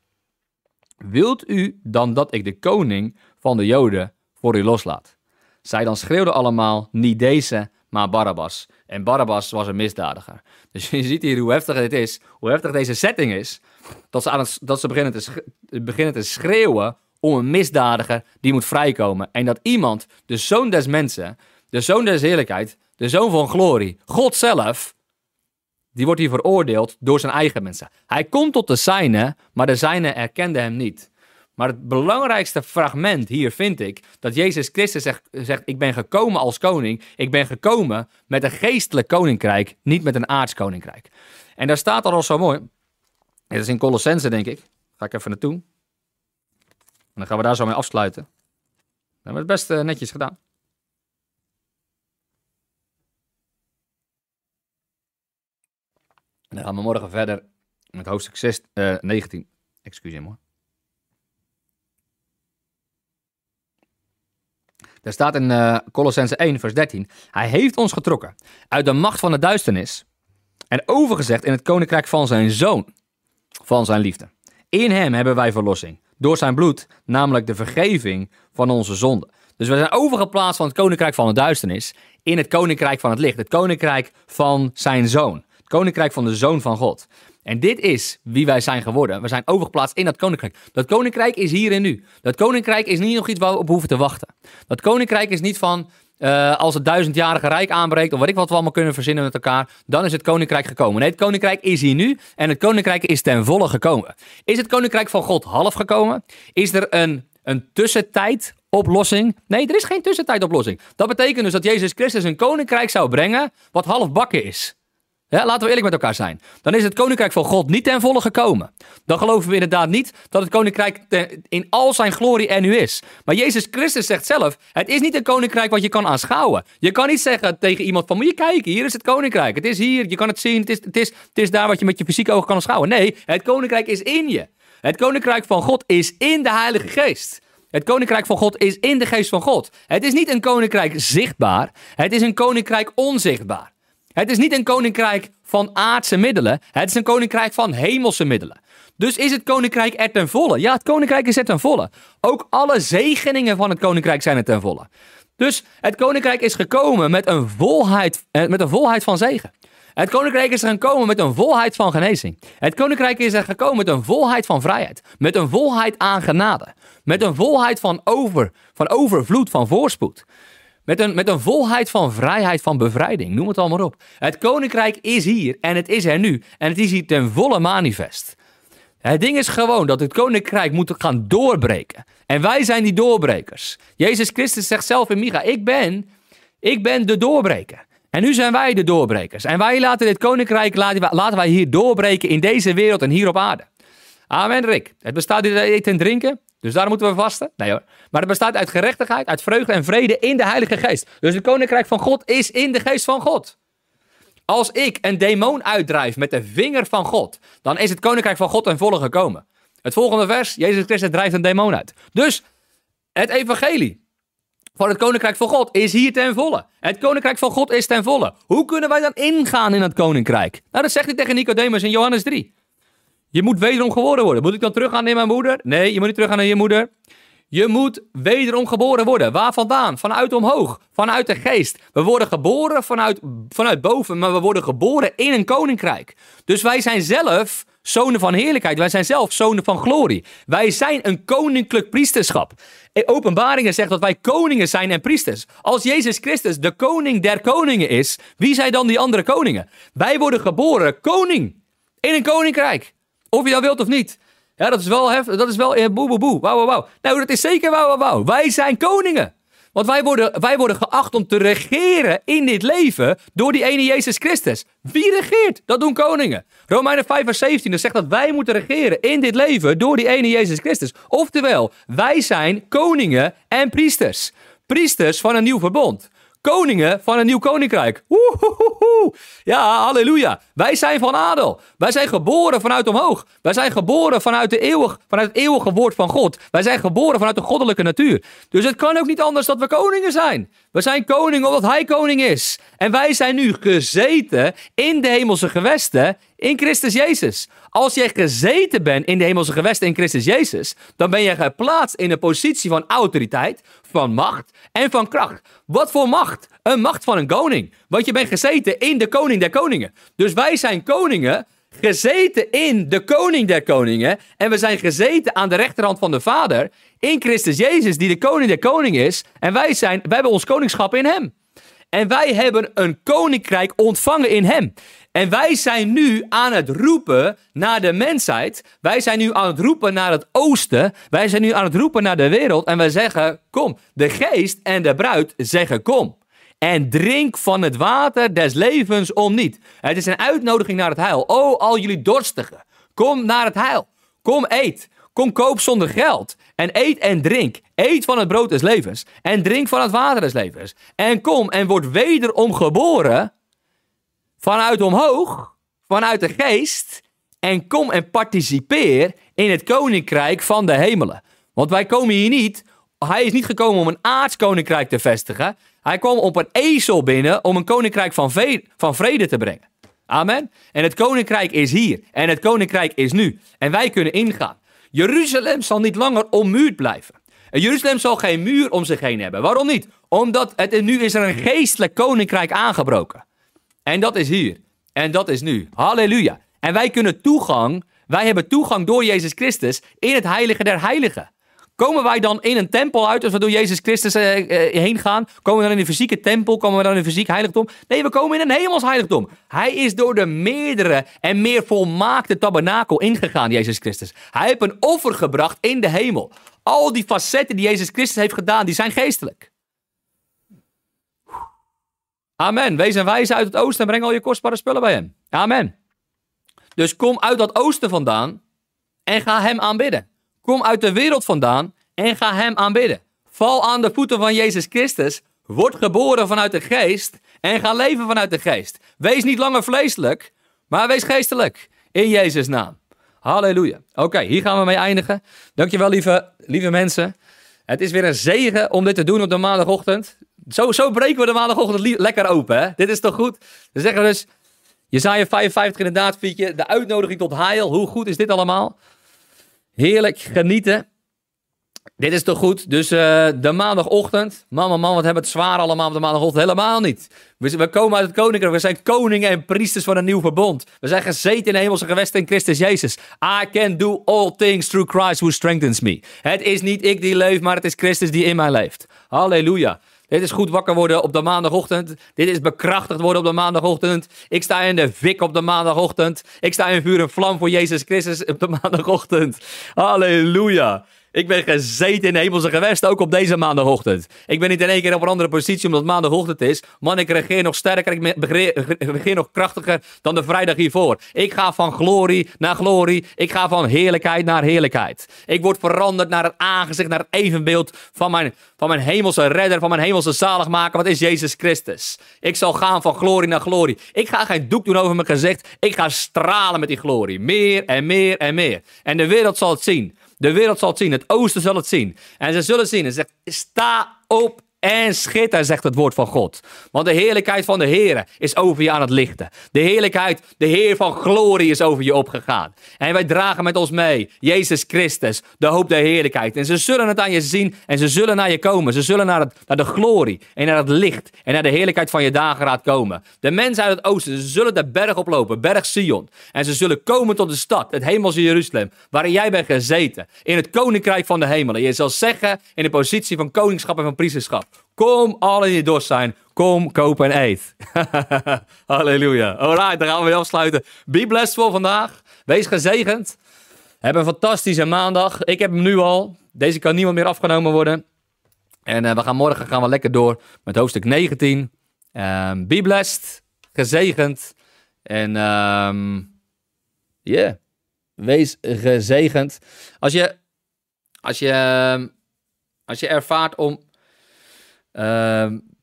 Wilt u dan dat ik de koning van de Joden voor u loslaat? Zij dan schreeuwden allemaal, niet deze, maar Barabbas. En Barabbas was een misdadiger. Dus je ziet hier hoe heftig het is, hoe heftig deze setting is, dat ze, aan dat ze beginnen, te beginnen te schreeuwen om een misdadiger die moet vrijkomen. En dat iemand, de zoon des mensen, de zoon des heerlijkheid, de zoon van glorie, God zelf, die wordt hier veroordeeld door zijn eigen mensen. Hij komt tot de zijne, maar de zijne erkenden hem niet. Maar het belangrijkste fragment hier vind ik dat Jezus Christus zegt, zegt, ik ben gekomen als koning. Ik ben gekomen met een geestelijk koninkrijk, niet met een aards koninkrijk. En daar staat al zo mooi. Dat is in Colossense, denk ik. Ga ik even naartoe. En dan gaan we daar zo mee afsluiten. We hebben het best eh, netjes gedaan. Dan gaan we morgen verder Met hoofdstuk 6, uh, 19. Excuseer me. Er staat in uh, Colossense 1, vers 13. Hij heeft ons getrokken uit de macht van de duisternis en overgezegd in het koninkrijk van zijn zoon, van zijn liefde. In hem hebben wij verlossing, door zijn bloed, namelijk de vergeving van onze zonden. Dus we zijn overgeplaatst van het koninkrijk van de duisternis in het koninkrijk van het licht, het koninkrijk van zijn zoon, koninkrijk van de zoon van God. En dit is wie wij zijn geworden. We zijn overgeplaatst in dat koninkrijk. Dat koninkrijk is hier en nu. Dat koninkrijk is niet nog iets waar we op hoeven te wachten. Dat koninkrijk is niet van uh, als het duizendjarige rijk aanbreekt, of wat ik wat we allemaal kunnen verzinnen met elkaar, dan is het koninkrijk gekomen. Nee, het koninkrijk is hier nu en het koninkrijk is ten volle gekomen. Is het koninkrijk van God half gekomen? Is er een, een tussentijdoplossing? Nee, er is geen tussentijdoplossing. Dat betekent dus dat Jezus Christus een koninkrijk zou brengen wat half bakken is. Ja, laten we eerlijk met elkaar zijn. Dan is het koninkrijk van God niet ten volle gekomen. Dan geloven we inderdaad niet dat het koninkrijk in al zijn glorie er nu is. Maar Jezus Christus zegt zelf: het is niet een koninkrijk wat je kan aanschouwen. Je kan niet zeggen tegen iemand van: moet je kijken, hier is het koninkrijk. Het is hier, je kan het zien. Het is, het is, het is daar wat je met je fysieke ogen kan aanschouwen. Nee, het koninkrijk is in je. Het koninkrijk van God is in de Heilige Geest. Het koninkrijk van God is in de geest van God. Het is niet een koninkrijk zichtbaar, het is een koninkrijk onzichtbaar. Het is niet een koninkrijk van aardse middelen. Het is een koninkrijk van hemelse middelen. Dus is het koninkrijk er ten volle? Ja, het koninkrijk is er ten volle. Ook alle zegeningen van het koninkrijk zijn er ten volle. Dus het koninkrijk is gekomen met een volheid, eh, met een volheid van zegen. Het koninkrijk is er gekomen met een volheid van genezing. Het koninkrijk is er gekomen met een volheid van vrijheid. Met een volheid aan genade. Met een volheid van, over, van overvloed, van voorspoed. Met een, met een volheid van vrijheid, van bevrijding. Noem het allemaal op. Het koninkrijk is hier en het is er nu. En het is hier ten volle manifest. Het ding is gewoon dat het koninkrijk moet gaan doorbreken. En wij zijn die doorbrekers. Jezus Christus zegt zelf in Micha: Ik ben, ik ben de doorbreker. En nu zijn wij de doorbrekers. En wij laten dit koninkrijk, laten wij hier doorbreken in deze wereld en hier op aarde. Amen, Rick. Het bestaat uit eten en drinken. Dus daar moeten we vasten? Nee hoor. Maar het bestaat uit gerechtigheid, uit vreugde en vrede in de Heilige Geest. Dus het koninkrijk van God is in de geest van God. Als ik een demon uitdrijf met de vinger van God, dan is het koninkrijk van God ten volle gekomen. Het volgende vers, Jezus Christus drijft een demon uit. Dus het evangelie van het koninkrijk van God is hier ten volle. Het koninkrijk van God is ten volle. Hoe kunnen wij dan ingaan in het koninkrijk? Nou, dat zegt hij tegen Nicodemus in Johannes 3. Je moet wederom geboren worden. Moet ik dan teruggaan naar mijn moeder? Nee, je moet niet teruggaan naar je moeder. Je moet wederom geboren worden. Waar vandaan? Vanuit omhoog. Vanuit de geest. We worden geboren vanuit, vanuit boven, maar we worden geboren in een koninkrijk. Dus wij zijn zelf zonen van heerlijkheid. Wij zijn zelf zonen van glorie. Wij zijn een koninklijk priesterschap. Openbaringen zegt dat wij koningen zijn en priesters. Als Jezus Christus de koning der koningen is, wie zijn dan die andere koningen? Wij worden geboren koning in een koninkrijk. Of je dat wilt of niet. Ja, dat is wel heftig. Dat is wel eh, boe boe boe. Wauw, wauw. Nou, dat is zeker wauw, wauw. Wij zijn koningen. Want wij worden, wij worden geacht om te regeren in dit leven door die ene Jezus Christus. Wie regeert? Dat doen koningen. Romeinen 5 vers 17 zegt dat wij moeten regeren in dit leven door die ene Jezus Christus. Oftewel, wij zijn koningen en priesters. Priesters van een nieuw verbond koningen van een nieuw koninkrijk. Woehoehoe. Ja, halleluja. Wij zijn van adel. Wij zijn geboren vanuit omhoog. Wij zijn geboren vanuit, de eeuwig, vanuit het eeuwige woord van God. Wij zijn geboren vanuit de goddelijke natuur. Dus het kan ook niet anders dat we koningen zijn. We zijn koning omdat hij koning is. En wij zijn nu gezeten in de hemelse gewesten in Christus Jezus. Als jij gezeten bent in de hemelse gewesten in Christus Jezus, dan ben je geplaatst in een positie van autoriteit, van macht en van kracht. Wat voor macht? Een macht van een koning. Want je bent gezeten in de koning der koningen. Dus wij zijn koningen, gezeten in de koning der koningen. En we zijn gezeten aan de rechterhand van de Vader in Christus Jezus, die de koning der koningen is. En wij, zijn, wij hebben ons koningschap in hem. En wij hebben een koninkrijk ontvangen in hem. En wij zijn nu aan het roepen naar de mensheid. Wij zijn nu aan het roepen naar het oosten. Wij zijn nu aan het roepen naar de wereld. En wij zeggen: Kom. De geest en de bruid zeggen: Kom. En drink van het water des levens om niet. Het is een uitnodiging naar het heil. O, al jullie dorstigen. Kom naar het heil. Kom eet. Kom koop zonder geld. En eet en drink. Eet van het brood des levens. En drink van het water des levens. En kom en word wederom geboren vanuit omhoog, vanuit de geest, en kom en participeer in het koninkrijk van de hemelen. Want wij komen hier niet, hij is niet gekomen om een aardskoninkrijk te vestigen. Hij kwam op een ezel binnen om een koninkrijk van, van vrede te brengen. Amen. En het koninkrijk is hier. En het koninkrijk is nu. En wij kunnen ingaan. Jeruzalem zal niet langer ommuurd blijven. En Jeruzalem zal geen muur om zich heen hebben. Waarom niet? Omdat het, nu is er een geestelijk koninkrijk aangebroken. En dat is hier. En dat is nu. Halleluja. En wij kunnen toegang, wij hebben toegang door Jezus Christus in het heilige der heiligen. Komen wij dan in een tempel uit als we door Jezus Christus eh, eh, heen gaan? Komen we dan in een fysieke tempel? Komen we dan in een fysiek heiligdom? Nee, we komen in een hemels heiligdom. Hij is door de meerdere en meer volmaakte tabernakel ingegaan, Jezus Christus. Hij heeft een offer gebracht in de hemel. Al die facetten die Jezus Christus heeft gedaan, die zijn geestelijk. Amen. Wees een wijze uit het oosten en breng al je kostbare spullen bij hem. Amen. Dus kom uit dat oosten vandaan en ga hem aanbidden. Kom uit de wereld vandaan en ga hem aanbidden. Val aan de voeten van Jezus Christus. Word geboren vanuit de geest en ga leven vanuit de geest. Wees niet langer vleeselijk, maar wees geestelijk. In Jezus' naam. Halleluja. Oké, hier gaan we mee eindigen. Dankjewel, lieve, lieve mensen. Het is weer een zegen om dit te doen op de maandagochtend. Zo, zo breken we de maandagochtend lekker open, hè? Dit is toch goed? Dan zeggen we dus, Jezaja 55 inderdaad, Fietje, de uitnodiging tot heil. Hoe goed is dit allemaal? Heerlijk genieten. Dit is toch goed? Dus uh, de maandagochtend. Mama, man, wat hebben het zwaar allemaal op de maandagochtend? Helemaal niet. We, we, komen uit het koninkrijk. We zijn koningen en priesters van een nieuw verbond. We zijn gezeten in de hemelse gewesten in Christus Jezus. I can do all things through Christ who strengthens me. Het is niet ik die leef, maar het is Christus die in mij leeft. Halleluja. Dit is goed wakker worden op de maandagochtend. Dit is bekrachtigd worden op de maandagochtend. Ik sta in de vik op de maandagochtend. Ik sta in vuur en vlam voor Jezus Christus op de maandagochtend. Halleluja. Ik ben gezeten in hemelse gewest, ook op deze maandagochtend. Ik ben niet in één keer op een andere positie omdat maandagochtend is. Man, ik regeer nog sterker, ik regeer nog krachtiger dan de vrijdag hiervoor. Ik ga van glorie naar glorie. Ik ga van heerlijkheid naar heerlijkheid. Ik word veranderd naar het aangezicht, naar het evenbeeld van mijn, van mijn hemelse redder, van mijn hemelse zaligmaker. Wat is Jezus Christus? Ik zal gaan van glorie naar glorie. Ik ga geen doek doen over mijn gezicht. Ik ga stralen met die glorie. Meer en meer en meer. En de wereld zal het zien. De wereld zal het zien. Het oosten zal het zien. En ze zullen zien. En zegt, sta op en schitter, zegt het woord van God. Want de heerlijkheid van de Heer is over je aan het lichten. De heerlijkheid, de Heer van glorie is over je opgegaan. En wij dragen met ons mee Jezus Christus, de hoop der heerlijkheid. En ze zullen het aan je zien en ze zullen naar je komen. Ze zullen naar, het, naar de glorie en naar het licht en naar de heerlijkheid van je dageraad komen. De mensen uit het oosten, ze zullen de berg oplopen, berg Sion. En ze zullen komen tot de stad, het hemelse Jeruzalem, waarin jij bent gezeten. In het koninkrijk van de hemelen. Je zal zeggen in de positie van koningschap en van priesterschap. Kom alle die dorst zijn. Kom, koop en eet. Halleluja. Alright, dan gaan we weer afsluiten. Be blessed voor vandaag. Wees gezegend. Heb een fantastische maandag. Ik heb hem nu al. Deze kan niemand meer afgenomen worden. En uh, we gaan morgen gaan we lekker door met hoofdstuk 19. Um, ehm, be blessed. Gezegend. En um, yeah. Wees gezegend. Als je, als je, ehm, als je ervaart om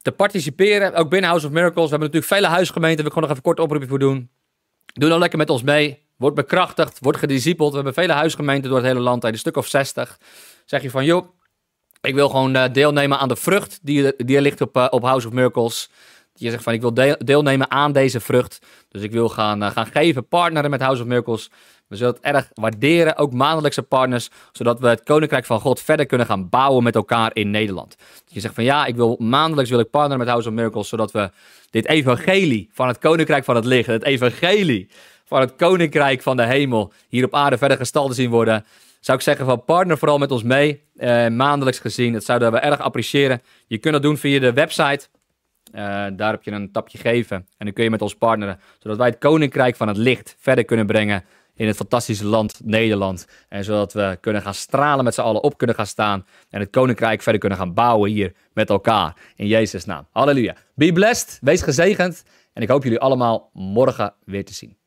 te participeren, ook binnen House of Miracles. We hebben natuurlijk vele huisgemeenten, daar wil ik gewoon nog even kort oproepje voor doen. Doe dan lekker met ons mee. Word bekrachtigd, word gediscipeld. We hebben vele huisgemeenten door het hele land, een stuk of 60. Zeg je van, joh, ik wil gewoon uh, deelnemen aan de vrucht die, die er ligt op, uh, op House of Miracles. Je zegt van, ik wil deelnemen aan deze vrucht. Dus ik wil gaan, uh, gaan geven, partneren met House of Miracles. We zullen het erg waarderen, ook maandelijkse partners, zodat we het Koninkrijk van God verder kunnen gaan bouwen met elkaar in Nederland. je zegt van ja, ik wil maandelijks wil ik partneren met House of Miracles, zodat we dit evangelie van het Koninkrijk van het Licht, het evangelie van het Koninkrijk van de Hemel, hier op aarde verder gestalte zien worden. Zou ik zeggen van partner vooral met ons mee, eh, maandelijks gezien. Dat zouden we erg appreciëren. Je kunt dat doen via de website. Uh, daar heb je een tapje geven en dan kun je met ons partneren, zodat wij het Koninkrijk van het Licht verder kunnen brengen in het fantastische land Nederland. En zodat we kunnen gaan stralen met z'n allen, op kunnen gaan staan. En het koninkrijk verder kunnen gaan bouwen hier met elkaar. In Jezus' naam. Halleluja. Be blessed. Wees gezegend. En ik hoop jullie allemaal morgen weer te zien.